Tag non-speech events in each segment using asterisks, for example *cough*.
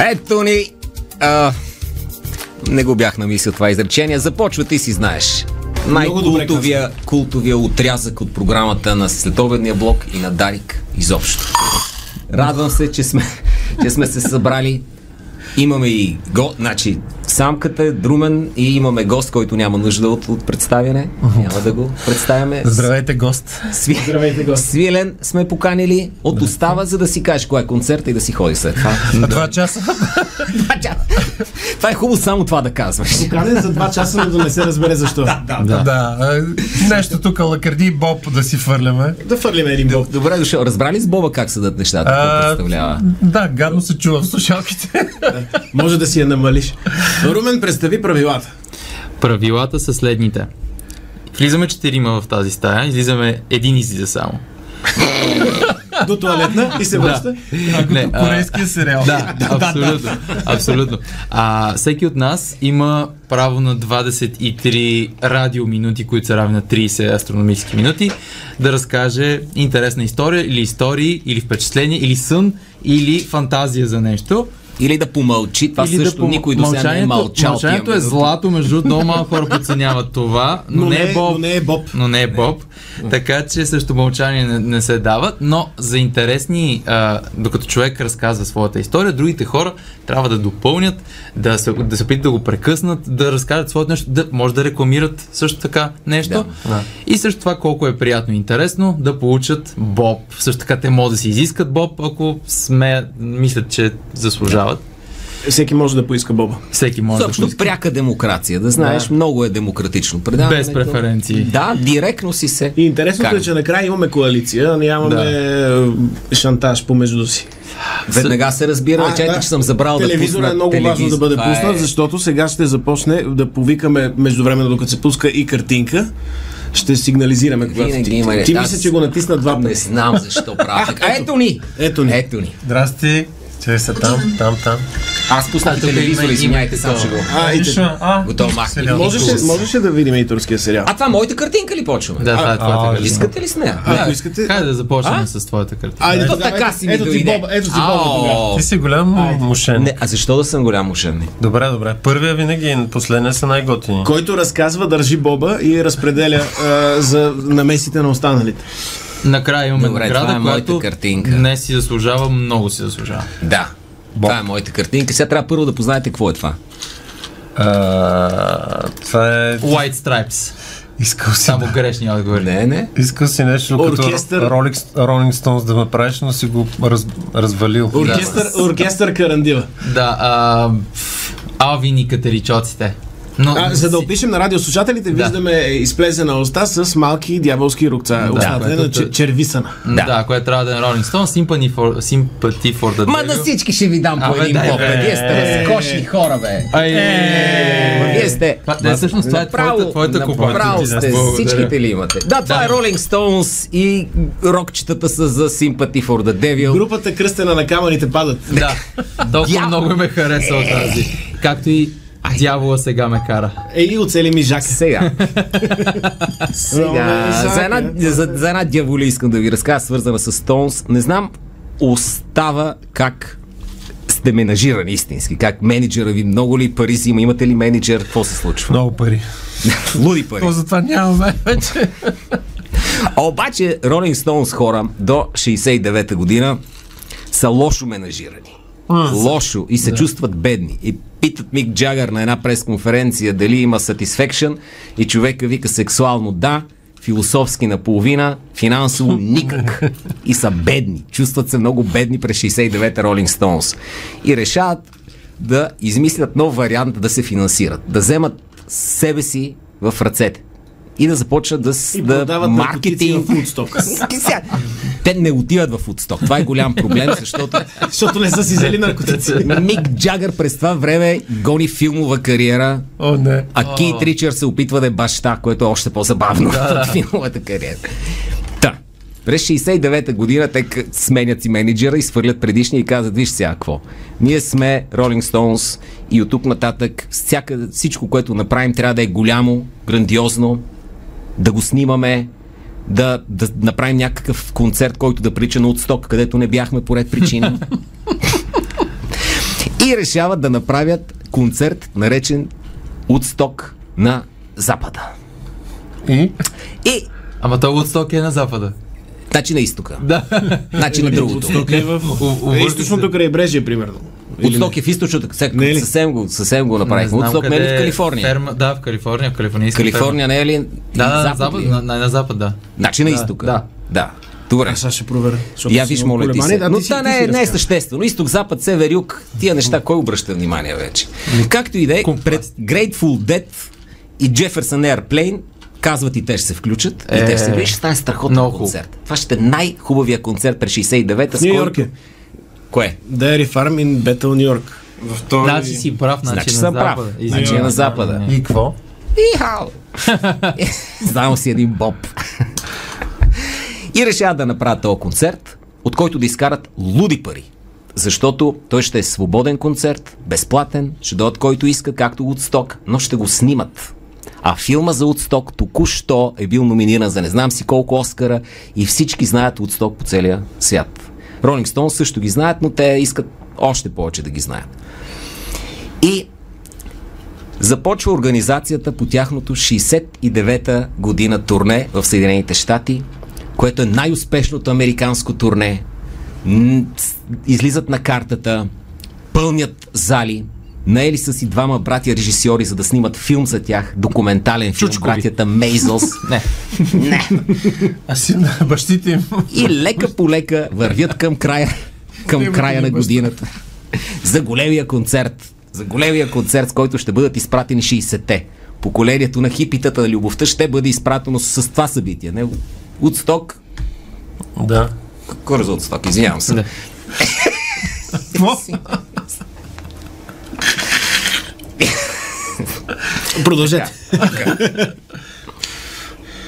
Ето ни. А, не го бях намислил това изречение. Започва ти си знаеш. Най-култовия култовия отрязък от програмата на Следобедния блок и на Дарик изобщо. Радвам се, че сме, че сме се събрали. Имаме и го, значи, самката е Друмен и имаме гост, който няма нужда от, от представяне. Няма да го представяме. Здравейте, гост. Сви... Здравейте, гост. Свилен сме поканили от остава, за да си кажеш кой е концерта и да си ходи след това. Два часа. *laughs* Това е хубаво само това да казваш. Поканен за два часа, но да не се разбере защо. Да, Да. да. а, Нещо тук лакърди и Боб да си фърляме. да фърлим един боб. Добре дошъл. Разбрали с Боба как седат нещата? А, представлява? Да, гадно се чува в слушалките. Може да си я намалиш. Румен, представи правилата. Правилата са следните. Влизаме четирима в тази стая, излизаме един излиза само. *laughs* До туалетна и се връща. Като корейския сериал. *laughs* Да, абсолютно. абсолютно. А, всеки от нас има право на 23 радиоминути, които са равни на 30 астрономически минути, да разкаже интересна история или истории, или впечатление, или сън, или фантазия за нещо. Или да помълчи. Това или също пом- никой до сега не е мълчал. Мълчанието е злато, между другото, много малко хора подценяват това, но, Но не е е- Боб. но не е Боб. Но не е Боб. Така че също мълчание не, не се дават, но за интересни, а, докато човек разказва своята история, другите хора трябва да допълнят, да се, да се опитат да го прекъснат, да разкажат своето нещо, да може да рекламират също така нещо. Да. И също това колко е приятно и интересно да получат Боб. Също така те могат да си изискат Боб, ако смеят, мислят, че заслужават. Всеки може да поиска боба. Всеки може да Също поиска. пряка демокрация. Да знаеш, много е демократично. Предаването. Без преференции. Да, директно си се. И интересното Как? е, че накрая имаме коалиция, а нямаме е, шантаж помежду си. Веднага се разбира, А, чете, да. че съм забрал да Телевизора пусна е много важно телевизор. да бъде Това пуснат, е- защото сега ще започне да повикаме междувременно, докато се пуска и картинка. Ще сигнализираме, когато Винаги ти, има- ти, ти мисля, че го натисна два Не пъти. знам защо правя *laughs* така. Ето ни! Ето ни. Ето ни. Здрасти. Че са там, там, там. Аз пуснах има- извиняйте, само ще го. А, и те- Готов мах. можеше, можеше да видим и турския сериал. А това моята картинка ли почваме? Да, това е твоята. Искате ли с нея? А, ако искате... Хайде да започнем с твоята картина. Айде, То тогава, така ето- си ми ето ти дойде. боба, ето ти боба. Ти си голям мушен. Не, а защо да съм голям ушенник? Добре, добре. Първия винаги и последния са най-готини. Който разказва, държи боба и разпределя за намесите на останалите. Накрая имаме Добре, награда, това е моята която картинка. не си заслужава, много си заслужава. Да. Това е моята картинка. Сега трябва първо да познаете какво е това. А, това е... White Stripes. Искал си, Само грешни отговори. Не, не. искал си нещо Оркестър. като Rolling, Rolling Stones да ме правиш, но си го раз, развалил. Оркестър, оркестър Карандила. Да, а, Алвин и катеричоците. Но, А, за да опишем на радиослушателите, Да. виждаме изплезена уста с малки дяволски рукца. Устата е на червисана. да, да което трябва да е Rolling Stone, Sympathy for, Sympathy for the Ма Devil. на всички ще ви дам по един поп. Вие сте разкошни хора, бе. Ма Вие сте... Не, всъщност това е твоята, твоята купа. Право сте, всичките ли имате? Да, това Да. е Rolling Stones и рокчетата са за Sympathy for the Devil. Групата кръстена на камъните падат. Да, толкова много ме хареса от тази. Както и дявола сега ме кара. Е, и оцели ми жак. *laughs* Сега. Сега. За една, за, за една дяволи искам да ви разкажа, свързана с Stones. Не знам, остава как сте менажирани истински. Как менеджера ви много ли пари си има? Имате ли менеджер? Какво се случва? Много пари. *laughs* Луди пари. То затова нямаме вече. А обаче Rolling Stones хора до 69-та година са лошо менажирани. Лошо и се чувстват бедни. И питат Мик Джагър на една пресконференция дали има satisfaction и човека вика сексуално да, философски наполовина, финансово *laughs* никак. И са бедни. Чувстват се много бедни през 69-та Rolling Stones. И решават да измислят нов вариант да се финансират. Да вземат себе си в ръцете. И да започнат да, с- И да. *laughs* Сега, Те не отиват в Woodstock. Това е голям проблем, защото Защото не са си взели наркотици. Мик Джагър през това време гони филмова кариера, О, не. а Кейт Ричард се опитва да е баща, което е още по-забавно от филмовата кариера. Та, през 69-та година те сменят си менеджера и свърлят предишния и казват, виж сега какво. Ние сме Rolling Stones и от тук нататък всяка, всичко, което направим, трябва да е голямо, грандиозно, да го снимаме, да, да направим някакъв концерт, който да прилича на отсток, където не бяхме по ред причини. И решават да направят концерт, наречен Удсток на Запада. И? И, Ама то Woodstock е на запада. значи на изтока. Да. Значи на другото. Тук е в е, увърза източното крайбрежие, примерно. Удсток е в източната. Се- Не е? Съвсем го, съвсем го направихме. Удсток не е ли в Калифорния? Ферма, да, в Калифорния, в калифорнийска Калифорния не е ли Ферма. Да, да, на запад запад, ли? на, на, на запад, да. Значи на Да, изтока. да. Да. Добре. Аз сега ще проверя. Я виж, моля ти се. Да, Но това не е, не е съществено. Изток, запад, север, юг, тия неща, кой обръща внимание вече? Както и да е, пред Grateful Dead и Jefferson Airplane казват и те ще се включат. И Е, те ще се виж, ще стане страхотен концерт. Това ще е най-хубавия концерт през 69-та. В с Нью Йорк е. Кое? Dairy Farm in Bethel, Нью Йорк. В този... Значи си прав, значи, Значи на съм прав. запада. Значи е на запада. И какво? Ихао! *laughs* Знам си един боб. и решават да направят този концерт, от който да изкарат луди пари. Защото той ще е свободен концерт, безплатен, ще дойдат който иска, както Удсток, но ще го снимат. А филма за Удсток току-що е бил номиниран за не знам си колко Оскара и всички знаят Удсток по целия свят. Ролинг Стоун също ги знаят, но те искат още повече да ги знаят. И Започва организацията по тяхното 69-та година турне в Съединените щати, което е най-успешното американско турне. Излизат на картата, пълнят зали, наели са си двама братя режисьори, за да снимат филм за тях, документален филм, Чучкови. братята Мейзълс. *laughs* Не. А си на бащите им. И лека по лека вървят към края, към края на годината. За големия концерт. За големия концерт, с който ще бъдат изпратени 60-те. Поколението на хипитата на любовта ще бъде изпратено с това събитие. Не, Удсток. Да. Кой е за Удсток? Извинявам се. Да. *laughs* *laughs* Продължете.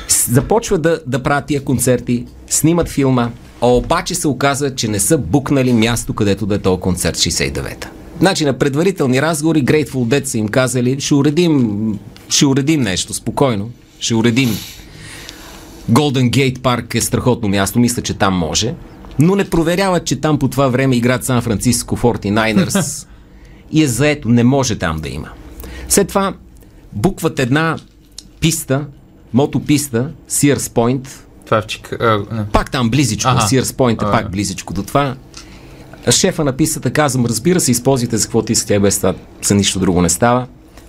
С- Започва да, да правят тия концерти, снимат филма, а обаче се оказа, че не са букнали място, където да е този концерт 69-та. Значи на предварителни разговори Grateful Dead са им казали, ще уредим, ще уредим нещо, спокойно, ще уредим. Golden Gate Парк е страхотно място, мисля, че там може, но не проверяват, че там по това време играят Сан Франциско 49ers *laughs* и е заето, не може там да има. След това букват една писта, мотописта, Sears Point, Това е в Чик... пак там близичко, Аха. Sears Point е А, пак близичко до това. Шефа на пистата казвам, разбира се, използвайте за каквото искате, без това за нищо друго не става.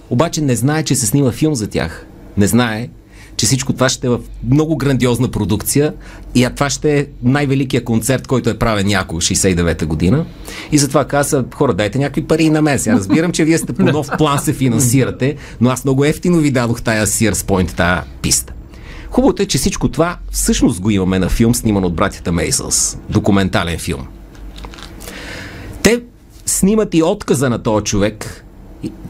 Обаче не знае, че се снима филм за тях. Не знае, че всичко това ще е в много грандиозна продукция и а това ще е най-великият концерт, който е правен някога 69-та година. И затова каза, хора, дайте някакви пари и на мен. Сега разбирам, че вие сте по нов план се финансирате, но аз много ефтино ви дадох тая Sears Point, тая писта. Хубавото е, че всичко това всъщност го имаме на филм, сниман от братята Мейсълс. Документален филм. Те снимат и отказа на този човек,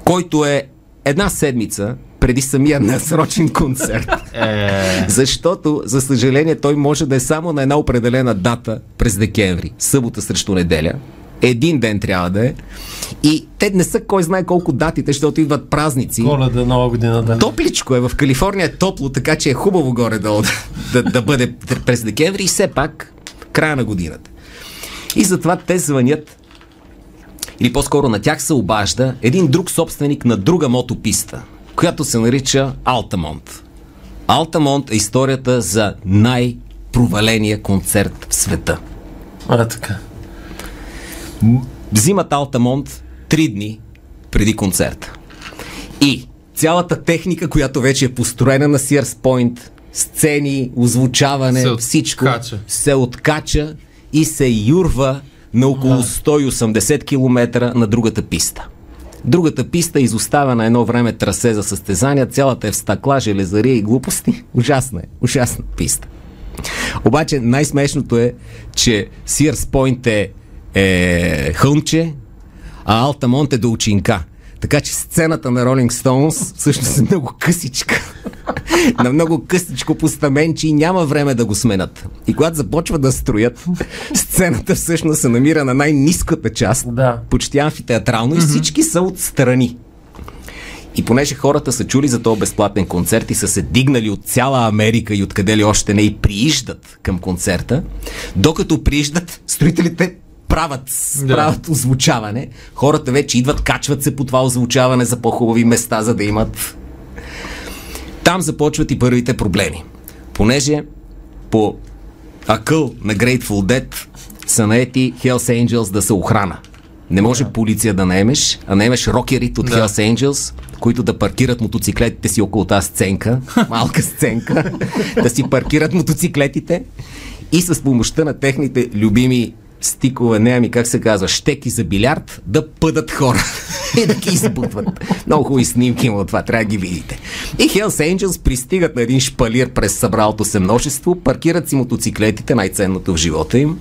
който е една седмица преди самия насрочен концерт. Е, Защото, за съжаление, той може да е само на една определена дата през декември, събота срещу неделя. Един ден трябва да е. И те не са кой знае колко датите, защото идват празници. Коледа, нова година, да. Топличко е, в Калифорния е топло, така че е хубаво горе да, да, да бъде през декември и все пак края на годината. И затова те звънят или по-скоро на тях се обажда един друг собственик на друга мотописта, която се нарича Алтамонт. Алтамонт е историята за най-проваления концерт в света. А, така. Взимат Алтамонт три дни преди концерта. И цялата техника, която вече е построена на Sears Point, сцени, озвучаване, Се всичко откача. се откача и се юрва на около 180 км на другата писта. Другата писта изостава на едно време трасе за състезания, цялата е в стъкла, железария и глупости. Ужасна е, ужасна писта. Обаче най-смешното е, че Sears Point е, е хълмче, а Алтамонт е до учинка. Така че сцената на Rolling Stones всъщност е много късичка. На много късичко постаменче и няма време да го сменят. И когато започват да строят, сцената всъщност се намира на най-низката част, Да. почти амфитеатрално и всички са отстрани. И понеже хората са чули за този безплатен концерт и са се дигнали от цяла Америка и откъде ли още не и прииждат към концерта, докато прииждат, строителите правят, Да. правят озвучаване. Хората вече идват, качват се по това озвучаване за по-хубави места, за да имат. Там започват и първите проблеми. Понеже по акъл на Grateful Dead са наети Hells Angels да са охрана. Не може полиция да наемеш, а наемеш рокерите от Да. Hells Angels, които да паркират мотоциклетите си около тази сценка, *laughs* малка сценка, да си паркират мотоциклетите и с помощта на техните любими стикове, не ами как се казва, щеки за билярд, да пъдат хора *laughs* и да ги избутват. Много хубави снимки има от това, трябва да ги видите. И Hells Angels пристигат на един шпалир през събралото се множество, паркират си мотоциклетите, най-ценното в живота им,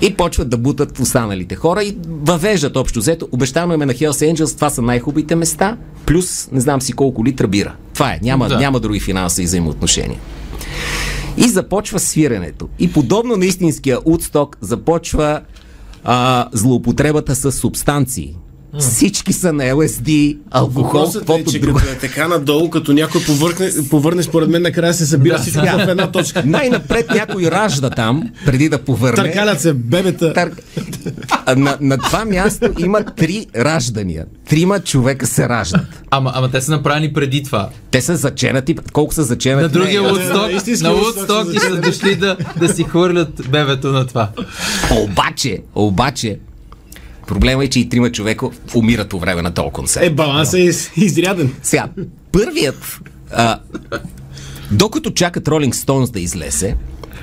и почват да бутат останалите хора и въвеждат общо взето. Обещано им е на Hells Angels, това са най-хубавите места, плюс не знам си колко литра бира. Това е, няма, Да. да. няма други финансови взаимоотношения. И започва свиренето. И подобно на истинския Удсток започва а, злоупотребата с субстанции. Всички са на ЛСД, алкохол, е, каквото че друго. като е така надолу, като някой повърне, повърне според мен накрая се събира всичко в една точка. Най-напред някой ражда там, преди да повърне. Търкалят се бебета. Тър... На, на това място има три раждания. Трима човека се раждат. Ама, ама те са направени преди това. Те са заченати. Колко са заченати? На другия да, истински на са и са дошли да, да си хвърлят бебето на това. Обаче, обаче, проблема е, че и трима човека умират по време на този концерт. Е, балансът е из- изряден. Сега, първият, а, докато чакат Ролинг Стоунс да излезе,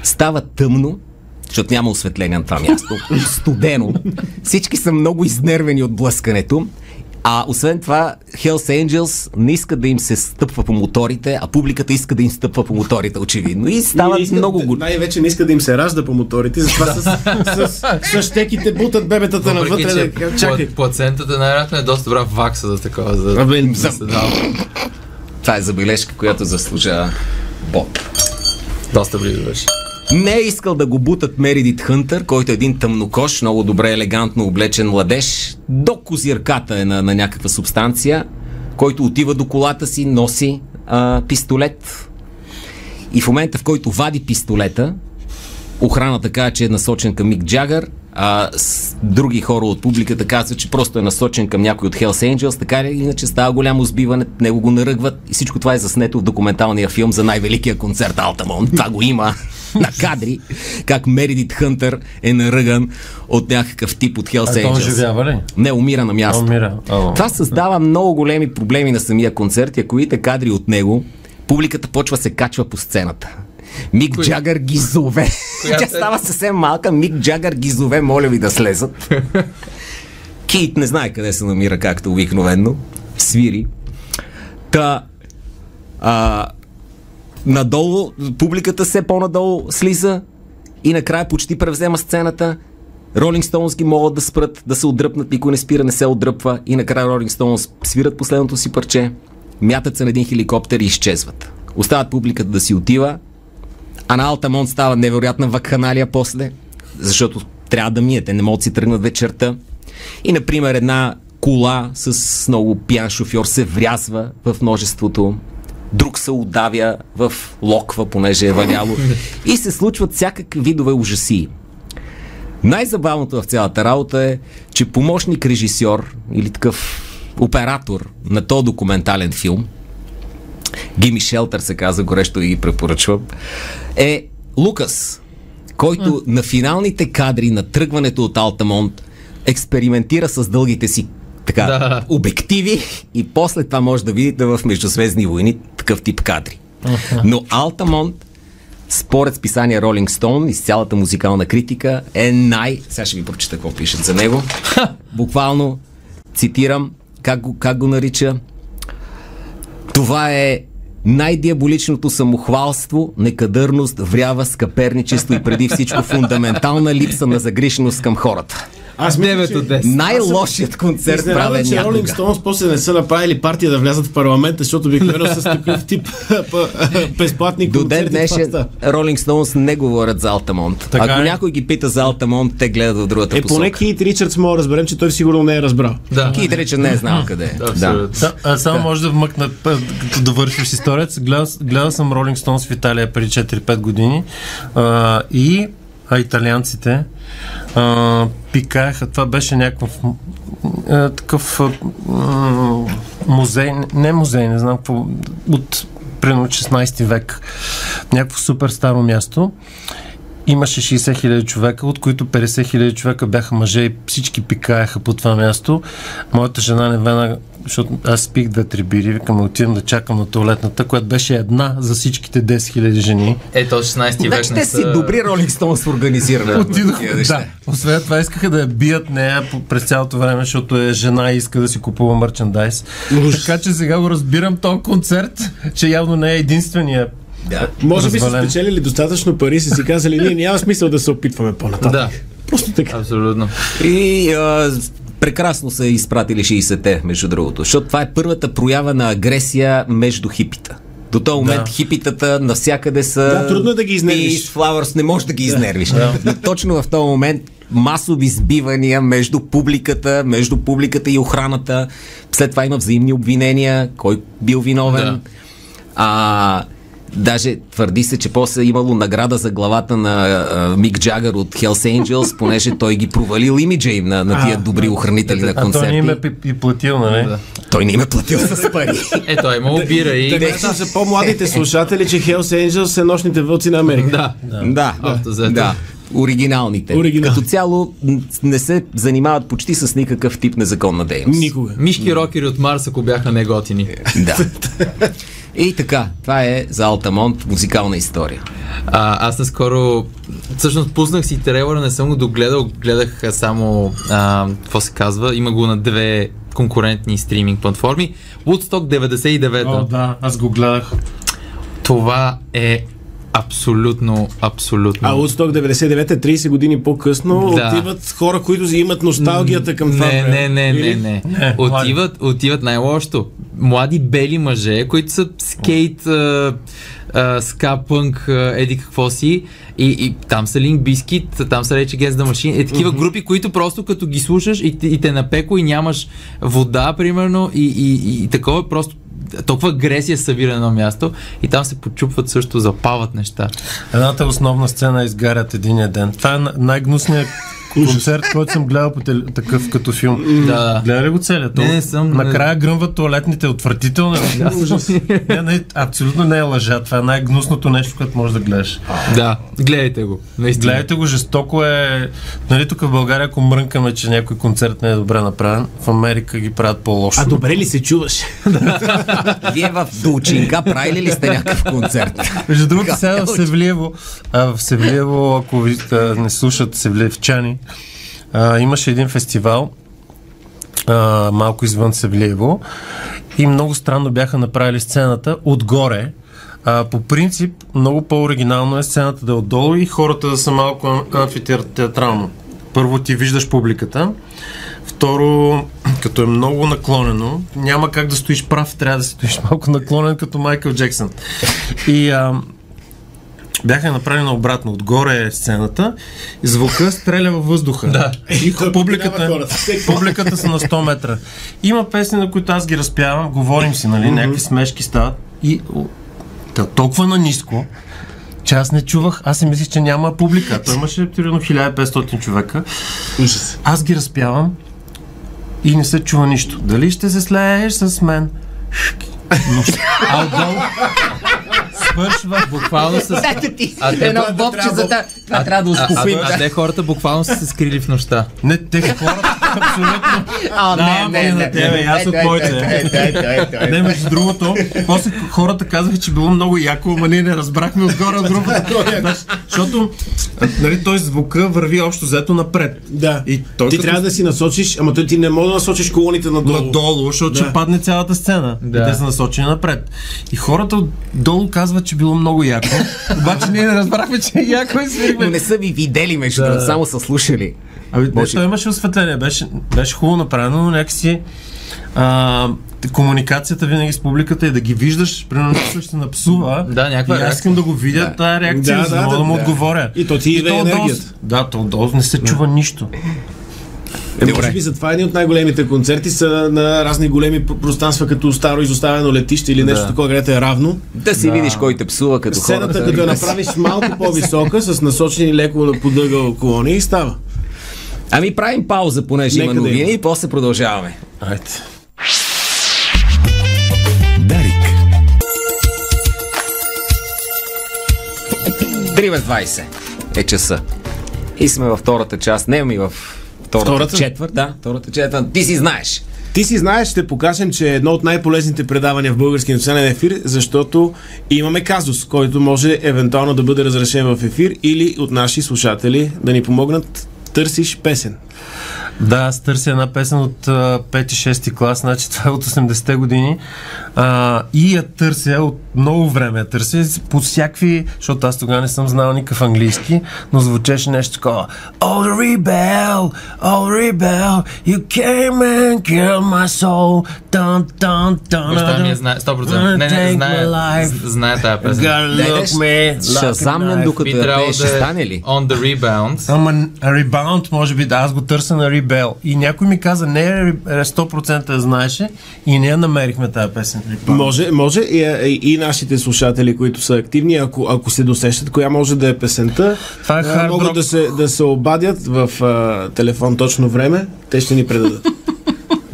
става тъмно, защото няма осветление на това място, студено. Всички са много изнервени от блъскането. А освен това, Hells Angels не искат да им се стъпва по моторите, а публиката иска да им стъпва по моторите, очевидно. И И стават искат- много го... Най-вече не иска да им се ражда по моторите, затова с, с, с, с щеките бутат бебетата Въпреки, навътре. че Да, чакай. пла- плацентата най-вероятно е доста добра вакса за такова. За, Абе, да за- дава. Това е забележка, която заслужава Боб. Доста близо беше. Не е искал да го бутат Меридит Хънтър, който е един тъмнокош, много добре елегантно облечен младеж, до козирката е на, на някаква субстанция, който отива до колата си, носи а, пистолет. И в момента, в който вади пистолета, охраната казва, че е насочен към Мик Джагър, а с други хора от публиката казват, че просто е насочен към някой от Hells Angels, така ли иначе става голямо сбиване, него го наръгват и всичко това е заснето в документалния филм за най-великия концерт Алтамон. Това го има *laughs* на кадри, как Меридит Хънтър е наръган от някакъв тип от Hells А то Angels. оживява ли? Не, умира на място. Умира. Ало. Това създава много големи проблеми на самия концерт и ако видите кадри от него, публиката почва да се качва по сцената. Мик Кои? Джагър ги зове. Коя Тя е? става съвсем малка. Мик Джагър ги зове, моля ви да слезат. Кит не знае къде се намира, както обикновенно. Свири. Та, а, надолу, публиката все по-надолу слиза и накрая почти превзема сцената. Ролинг Стоунс ги могат да спрат, да се отдръпнат, никой не спира, не се отдръпва и накрая Ролинг Стоунс свират последното си парче, мятат се на един хеликоптер и изчезват. Остават публиката да си отива, а на Алтамон става невероятна вакханалия после, защото трябва да миете, не могат да си тръгнат вечерта. И, например, една кола с много пиян шофьор се врязва в множеството, друг се удавя в локва, понеже е валяло. И се случват всякакви видове ужаси. Най-забавното в цялата работа е, че помощник режисьор или такъв оператор на този документален филм, Гими Шелтър се казва, горещо ви ги препоръчвам, е Лукас, който на финалните кадри на тръгването от Алтамонт експериментира с дългите си така, Да. обективи и после това може да видите в Междузвездни войни такъв тип кадри. Но Алтамонт според списание Rolling Stone и с цялата музикална критика е най... Сега ще ви прочета какво пишат за него. Буквално цитирам как го, как го нарича. Това е най-диаболичното самохвалство, некадърност, врява, скъперничество и преди всичко фундаментална липса на загриженост към хората. Аз мисля, 9 че- от 10. Най-лошият концерт правен че Ролинг някога. Стоунс после не са направили партия да влязат в парламента, защото обикновено с такъв тип *laughs* безплатни До ден концерти днешен. Ролинг Стоунс не говорят за Алтамонт. Така Ако е. някой ги пита за Алтамонт, те гледат в другата Е, поне посока. Кит Ричардс мога да разберем, че той сигурно не е разбрал. Да. Кит рече не е знал къде е. Да. Да, а само може да вмъкна, като довършиш историята. Гледал, гледал съм Rolling Stones в Италия преди 4-5 години а, и а италианците а, пикаеха. Това беше някакъв а, такъв а, музей, не музей, не знам какво, от примерно 16 век. Някакво супер старо място. Имаше 60 хиляди човека, от които 50 хиляди човека бяха мъже и всички пикаеха по това място. Моята жена не веднага, защото аз спих две-три бири, викам да отидем да чакам на туалетната, която беше една за всичките 10 хиляди жени. Ето, 16 век Значи те си добри Ролинг Стоунс в организиране. Отидох, да. Освен това искаха да я бият нея през цялото време, защото е жена и иска да си купува мерчендайз. Така че сега го разбирам този концерт, че явно не е единствения. Да. Може би са Развален. спечелили достатъчно пари, са си казали, ние няма смисъл да се опитваме по-нататък. Да, Просто така. абсолютно. И а, прекрасно са изпратили 60-те, между другото, защото това е първата проява на агресия между хипита. До този момент Да. хипитата навсякъде са... Да, трудно е да ги изнервиш. Peace, flowers, не можеш да ги изнервиш. Но точно в този момент масови сбивания между публиката, между публиката и охраната. След това има взаимни обвинения, кой бил виновен. Да. А, даже твърди се, че после е имало награда за главата на а, Мик Джагър от Hells Angels, понеже той ги провалил имиджа им на, на тия добри охранители на А той концерти. не им е и платил, нали? Да. Той не им е платил с пари. Е имало бира и... Да кажем за по-младите слушатели, че Hells Angels са нощните вълци на Америка. Да. да, взето. да. Оригиналните. Оригинал. Като цяло не се занимават почти с никакъв тип незаконна дейност. Никога. Мишки рокери от Марс, ако бяха неготини. Да. *laughs* И така, това е за Алтамонт музикална история. А, аз наскоро, всъщност пуснах си трейлера, не съм го догледал, гледах само, а, какво се казва, има го на две конкурентни стриминг платформи. Woodstock 99-та. О, да, аз го гледах. Това е абсолютно, абсолютно. А Woodstock 99 е 30 години по-късно. Да. Отиват хора, които имат носталгията към това не, не, не, не, не. Не, Отиват, отиват най-лошото. Млади бели мъже, които са скейт, ска, пънк, еди какво си. И, и там са Link Biscuit, там са Rage Against the Machine. Е такива групи, които просто като ги слушаш и, те- и те напеко и нямаш вода, примерно, и, и, и, и такова просто толкова агресия събира на едно място и там се почупват също, запават неща. Едната основна сцена е изгарят единия ден. Това е на- най-гнусният концерт, който съм гледал по теле... такъв като филм. Да. Гледа ли го целият? Не, не съм. Накрая гръмват туалетните отвратително. не, не, абсолютно не е лъжа. Това е най-гнусното нещо, което можеш да гледаш. Да, гледайте го. Наистина. Гледайте го, жестоко е. Нали тук в България, ако мрънкаме, че някой концерт не е добре направен, в Америка ги правят по-лошо. А добре ли се чуваш? *laughs* Вие в Долчинка правили ли сте някакъв концерт? Между другото, сега в Севлиево, а, в Севлиево, ако ви а, не слушат Севлиевчани, а, имаше един фестивал, а, малко извън Севлиево, и много странно бяха направили сцената отгоре. А, по принцип, много по-оригинално е сцената да е отдолу и хората да са малко ам- амфитеатрално. Първо ти виждаш публиката, Второ, *clears throat* като е много наклонено, няма как да стоиш прав, трябва да стоиш малко наклонен като Майкъл Джексън. И а, бяха направени обратно. Отгоре е сцената, и звука стреля във въздуха. Да. И публиката, публиката са на 100 метра. Има песни, на които аз ги разпявам, говорим си, нали, някакви смешки стават. И та, толкова на ниско, че аз не чувах, аз си мислих, че няма публика. Той имаше примерно 1500 човека. Аз ги разпявам и не се чува нищо. Дали ще се слееш с мен? Но, а отдолу свършва Буквално с... А те- едно бобче за. Това трябва да А, а, успокоим. а, те хората буквално са се скрили в нощта. Не, те хората абсолютно. А, Да, не, на тебе, аз от моите. Не, между другото, после хората казаха, че било много яко, ама ние не разбрахме отгоре от групата. *laughs* Знаеш, Защото, нали, той звука върви общо взето напред. Да. И той ти като- трябва да си насочиш, ама той ти не може да насочиш колоните надолу. надолу, защото Да. ще падне цялата сцена. Да. И те са насочени напред. И хората отдолу казват, че било много яко. *laughs* Обаче ние не разбрахме, че е яко и Но свирихме. не са ви видели, между другото, само са слушали. Ами, Може- той имаше осветление, беше, беше хубаво направено, но някакси а, комуникацията винаги с публиката е да ги виждаш, примерно някой ще се напсува. Да, някаква и аз искам да го видя Да. тази реакция, Да, за да, да, мога да, да, му да. отговоря. И то ти идва то отдолу- енергията. Да, то отдолу не се чува нищо. Е, Добре. може би затова едни от най-големите концерти са на разни големи пр- пространства, като старо изоставено летище или нещо Да. такова, където е равно. Да си видиш кой те псува като Сцената, хората. като я направиш малко по-висока, с насочени леко подъгъл колони и става. Ами правим пауза, понеже Нека има да новини има. и после продължаваме. Айде. Дарик. 3 без 20 е часа. И сме във втората част. Не, ми в втората, Втората? четвърт. Да, втората четвърт. Ти си знаеш. Ти си знаеш, ще покажем, че е едно от най-полезните предавания в българския национален ефир, защото имаме казус, който може евентуално да бъде разрешен в ефир или от наши слушатели да ни помогнат. Търсиш песен. Да, аз търся една песен от а, 5-6 клас, значи това е от 80-те години. А, и я търся от много време. Я търся по всякакви, защото аз тогава не съм знал никакъв английски, но звучеше нещо такова. Oh, rebel, oh, rebel, you came and killed my soul. Dun, dun, dun, Баща ми я знае, 100%. Gonna Не, не, знае, знае тази песен. Look me knife. докато я пееш, ще е стане ли? On the Rebound. Ама ребаунд, може би, да, аз го търся на Ребел. И някой ми каза, не, е 100% я знаеше и не я намерихме тази песен. Rebound. Може, може и, и, нашите слушатели, които са активни, ако, ако се досещат коя може да е песента, Това е могат да се, да се обадят в а, телефон точно време, те ще ни предадат. *laughs*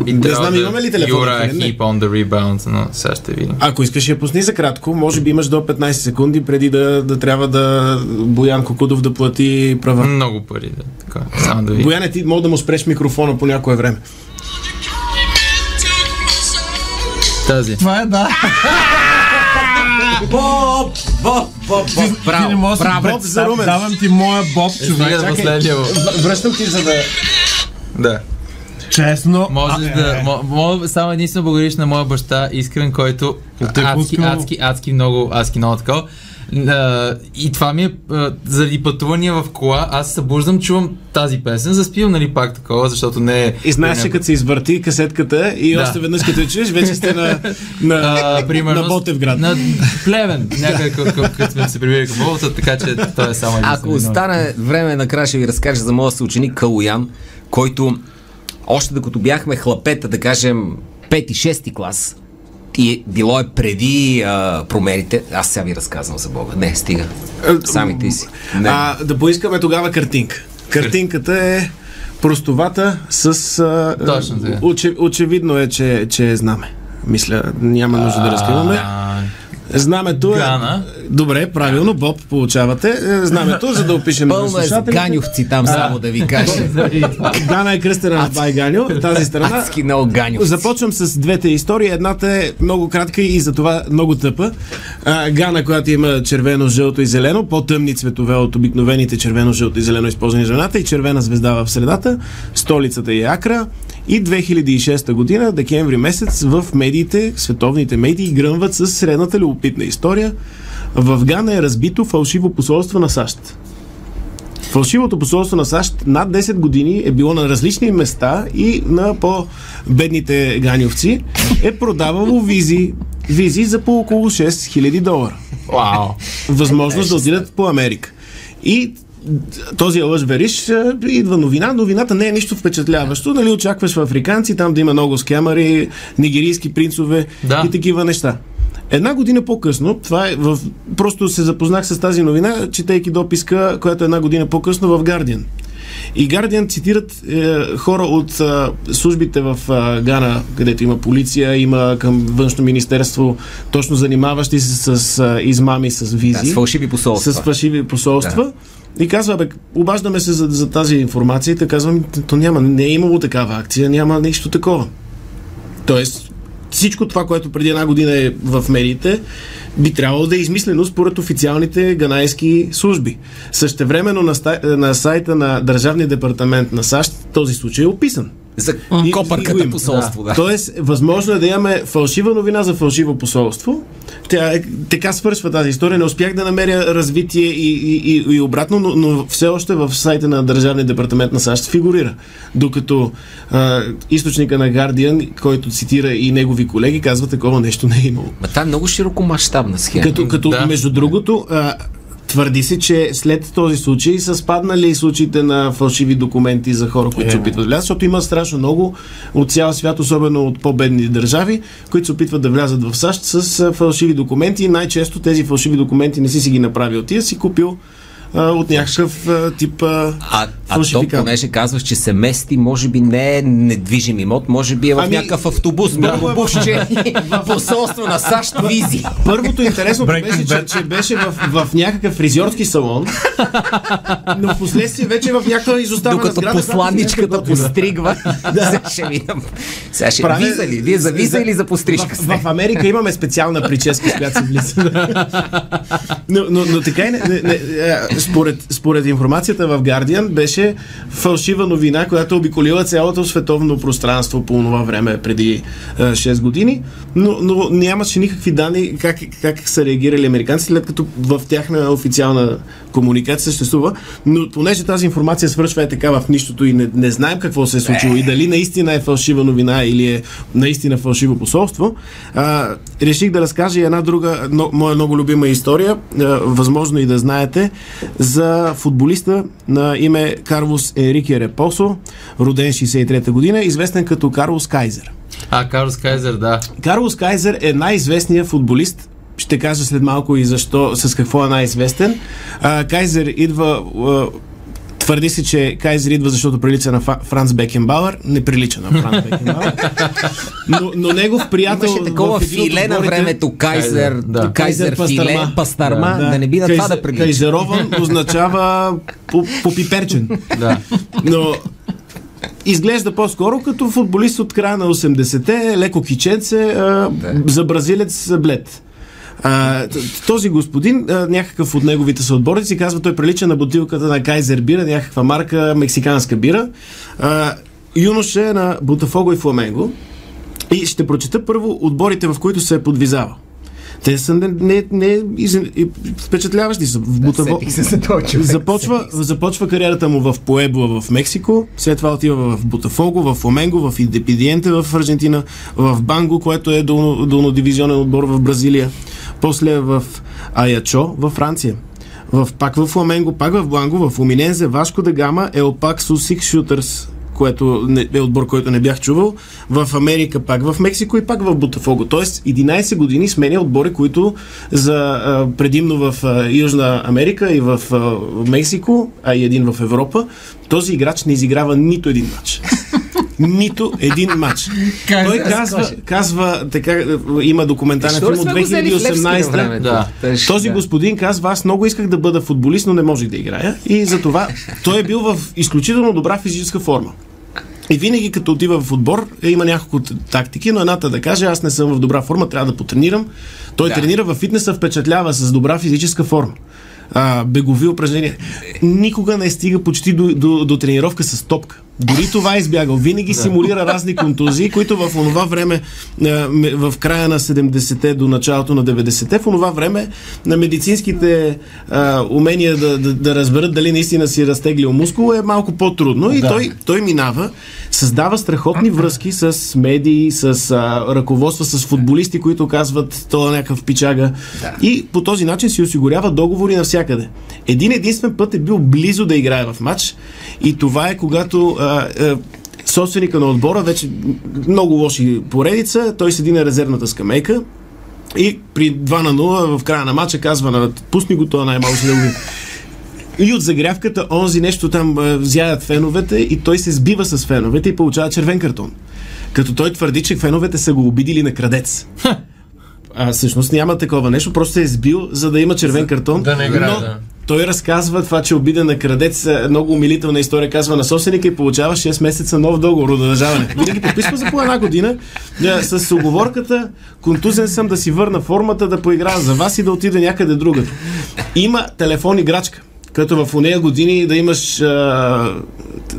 Би Не знам, да- имаме ли телефон, Юра не? Heap on the Rebound, но сега ще видим. Ако искаш я пусни за кратко, може би имаш до 15 секунди преди да, да трябва да Боян Кокудов да плати права. Много пари, да. Така, само да видим. Бояне, ти мога да му спреш микрофона по някое време. Тази. Това е, да. Боб, Боб, Боб, Боб, Ти не браво, можеш да браво. Боб за Румен. Давам ти моя Боб, човек. Стига да последния. Връщам ти за да... Да. Честно. Можеш да. мо- мо- само единствено благодариш на моя баща Искрен, който те адски, пускал- адски, адски много, адски много такова. А, и това ми е а, заради пътувания в кола, аз се събуждам, чувам тази песен, заспивам нали пак такова, защото не е... И знаеш, че като се извърти касетката и Да. още веднъж като я чуеш, вече сте на, *laughs* на, а, примерно, на Ботевград. На Плевен, някъде като- сме се прибили към Болта, така че той е само Ако остане време, накрая ще ви разкажа за моя съученик Калуян, който още докато бяхме хлапета, да кажем, 5-6 клас, и е- било е преди а, промените. Аз сега ви разказвам за Бога. Не, стига. Сами ти си. Не. А, да поискаме тогава картинка. Картинката е простовата с... А, Точно така. оче, очевидно е, че, че е знаме. Мисля, няма нужда да разкриваме. Знамето е... Гана. Добре, правилно, Боб, получавате е, знамето, за да опишем на Пълно е с слушателите. ганювци там, само да ви кажа. *laughs* Гана е кръстена на Байганю, тази страна. Адски много ганювци. Започвам с двете истории. Едната е много кратка и затова много тъпа. А, Гана, която има червено, жълто и зелено, по-тъмни цветове от обикновените червено, жълто и зелено използвани жената и червена звезда в средата. Столицата е Акра. И 2006 година, декември месец, в медиите, световните медии, гръмват с средната любопитна история. В Гана е разбито фалшиво посолство на САЩ. Фалшивото посолство на САЩ над 10 години е било на различни места и на по-бедните ганевци е продавало визи, визи за по около 6000 долара. Вау. Възможност да отидат по Америка. И този лъж вериш, е, идва новина. Новината не е нищо впечатляващо. Нали, очакваш в африканци, там да има много скемари, нигерийски принцове Да. и такива неща. Една година по-късно, това е в... просто се запознах с тази новина, четейки дописка, която е една година по-късно в Guardian. И Guardian цитират е, хора от а, службите в а, Гана, където има полиция, има към външно министерство, точно занимаващи се с а, измами с визи. Да, с фалшиви посолства. С фалшиви посолства. И казва, бе, обаждаме се за, за тази информация и те казвам, то няма, не е имало такава акция, няма нищо такова. Тоест, всичко това, което преди една година е в медиите, би трябвало да е измислено според официалните ганайски служби. Същевременно на, на сайта на Държавния департамент на САЩ този случай е описан. За И- и копърката има. посолство, да. Тоест, възможно е да имаме фалшива новина за фалшиво посолство. Тя, е- така свършва тази история. Не успях да намеря развитие и, и, и, и обратно, но, но все още в сайта на Държавния департамент на САЩ фигурира. Докато а, източника на Guardian, който цитира и негови колеги, казва такова нещо не е имало. Ма това е много широко мащабна схема. Като, като Да. между другото, а, твърди се, че след този случай са спаднали случаите на фалшиви документи за хора, които се Е. опитват да влязат, защото има страшно много от цял свят, особено от по-бедни държави, които се опитват да влязат в САЩ с фалшиви документи и най-често тези фалшиви документи не си си ги направил ти, си купил а, от някакъв а, тип а, А, а то, понеже казваш, че се мести, може би не е недвижим имот, може би е в Ами, някакъв автобус, много бушче, *laughs* посолство на САЩ, визи. Първото Breaking беше, че, че беше в, в някакъв фризьорски салон, но в последствие вече в някаква изоставена Докато сграда. посланничката не е готина. постригва, *laughs* *laughs* сега ще видам. Сега ще Правя- виза ли? Вие за виза или за пострижка в, сте? в Америка имаме специална прическа, с която се влиза. но, но, но така и не, не, не, според, според информацията в Guardian беше фалшива новина, която обиколила цялото световно пространство по това време преди е, 6 години, но, но нямаше никакви данни как, как са реагирали американците, след като в тяхна официална комуникация съществува. Но понеже тази информация свършва е така в нищото и не, не знаем какво се е случило и дали наистина е фалшива новина или е наистина фалшиво посолство, а, реших да разкажа и една друга, но, моя много любима история, а, възможно и да знаете, за футболиста на име Карлос Енрике Репосо, роден 63-та година, известен като Карлос Кайзер. А, Карлос Кайзер, да. Карлос Кайзер е най-известният футболист. Ще кажа след малко и защо, с какво е най-известен. А, Кайзер идва. А, Твърди се, че Кайзер идва, защото прилича на Франц Бекенбауер. Не прилича на Франц Бекенбауер. Но, но негов приятел... Имаше такова филе на времето, Кайзер, да. Кайзер Кайзер филе, пастърма. пастарма, да, не би на това Кайзер- да прилича. Кайзерован *laughs* означава по- попиперчен. Да. Но изглежда по-скоро като футболист от края на 80-те, леко киченце, а, за бразилец блед. А, този господин, някакъв от неговите съотборници, казва, той прилича на бутилката на Кайзер бира, някаква марка мексиканска бира. А, юноша е на Бутафого и Фламенго. И ще прочета първо отборите, в които се е подвизава. Те са не, не, не впечатляващи са. В Бутафо... Сетих се за човек. Започва, започва кариерата му в Пуебла в Мексико, след това отива в Бутафого, в Фламенго, в Индепидиенте в Аржентина, в Банго, което е долно, долнодивизионен отбор в Бразилия, после в Аячо във Франция. В, пак в Фламенго, пак в Бланго, в Уминензе, Вашко да Гама, Елпак Сусик Шутърс, което не, е отбор, който не бях чувал, в Америка, пак в Мексико и пак в Бутафого. Тоест 11 години сменя отбори, които за, а, предимно в а, Южна Америка и в а, Мексико, а и един в Европа, този играч не изиграва нито един матч. Нито един матч. *laughs* Той казва, казва така, има документален филм от сме го взели в Левски на 2018 времето? Да. Теж, този господин казва, аз много исках да бъда футболист, но не можех да играя. И затова той е бил в изключително добра физическа форма. И винаги като отива в отбор, е, има няколко тактики, но едната да каже, аз не съм в добра форма, трябва да потренирам. Той Да. тренира в фитнеса, впечатлява с добра физическа форма. А, бегови упражнения. Никога не стига почти до, до, до тренировка с топка. Дори това е избягал. Винаги симулира разни контузии, които в онова време, в края на 70-те до началото на 90-те, в онова време на медицинските а, умения да, да, да разберат дали наистина си разтеглил мускул е малко по-трудно. И Да. той, той минава, създава страхотни връзки с медии, с а, ръководства, с футболисти, които казват е някакъв пичага. И по този начин си осигурява договори навсякъде. Един единствен път е бил близо да играе в матч и това е когато а, а, собственика на отбора, вече много лоши поредица, той седи на резервната скамейка и при 2 на 0 в края на матча казва на пусни го това най-малко си да. И от загрявката онзи нещо там а, взяват феновете и той се сбива с феновете и получава червен картон. Като той твърди, че феновете са го обидили на крадец. А всъщност няма такова нещо, просто се е сбил, за да има червен картон. да не играе, но да. Той разказва това, че обида на крадец, е много умилителна история, казва на собственика и получава 6 месеца нов договор удължаване. Винаги подписва за по една година да, с оговорката контузен съм да си върна формата, да поиграя за вас и да отида някъде другаде. Има телефон играчка, като в уния години да имаш а,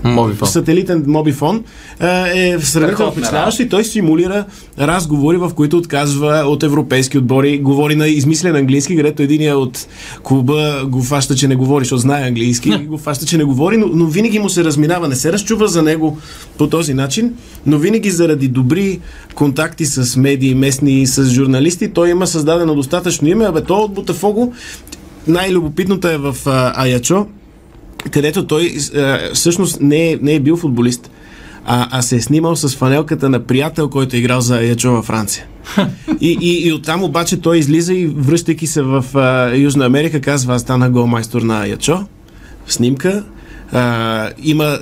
Мобифон. сателитен мобифон а, е сравнително впечатляващ и той симулира разговори, в които отказва от европейски отбори, говори на измислен английски, където единия от клуба го фаща, че не говори, защото знае английски, и го фаща, че не говори, но, но винаги му се разминава, не се разчува за него по този начин, но винаги заради добри контакти с медии, местни, с журналисти, той има създадено достатъчно име, абе то от Бутафого най-любопитното е в а, Аячо, където той а, всъщност не е, не е бил футболист, а, а се е снимал с фанелката на приятел, който е играл за Аячо във Франция. *laughs* И, и, и оттам обаче той излиза и връщайки се в а, Южна Америка, казва, аз станах голмайстор на Аячо. Снимка. А, има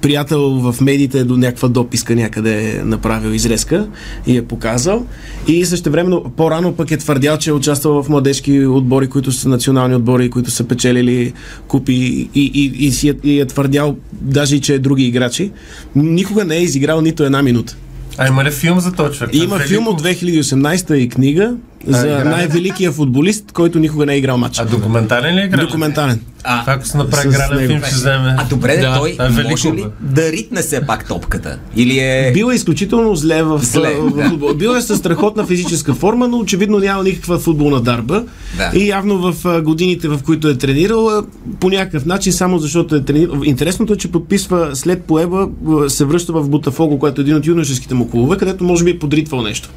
приятел в медиите до някаква дописка някъде е направил изрезка и е показал. И също времено по-рано пък е твърдял, че е участвал в младежки отбори, които са национални отбори, които са печелили купи и, и, и, си е, и е твърдял даже и, че е други играчи. Никога не е изиграл нито една минута. А има ли филм за този човек? Има Велико. филм от 2018 и книга за най-великия футболист, който никога не е играл матч. А документален ли е игра? Документален. А, Това ако се направи него. филм, ще вземе. а добре, Да, той е може ли да ритне все пак топката? Или е... Бил е изключително зле в, Зле, в, да. футбол. Бил е със страхотна физическа форма, но очевидно няма никаква футболна дарба. Да. И явно в а, годините, в които е тренирал, а, по някакъв начин, само защото е тренирал. Интересното е, че подписва след поеба, а, се връща в Бутафого, което е един от юношеските му клубове, където може би е подритвал нещо.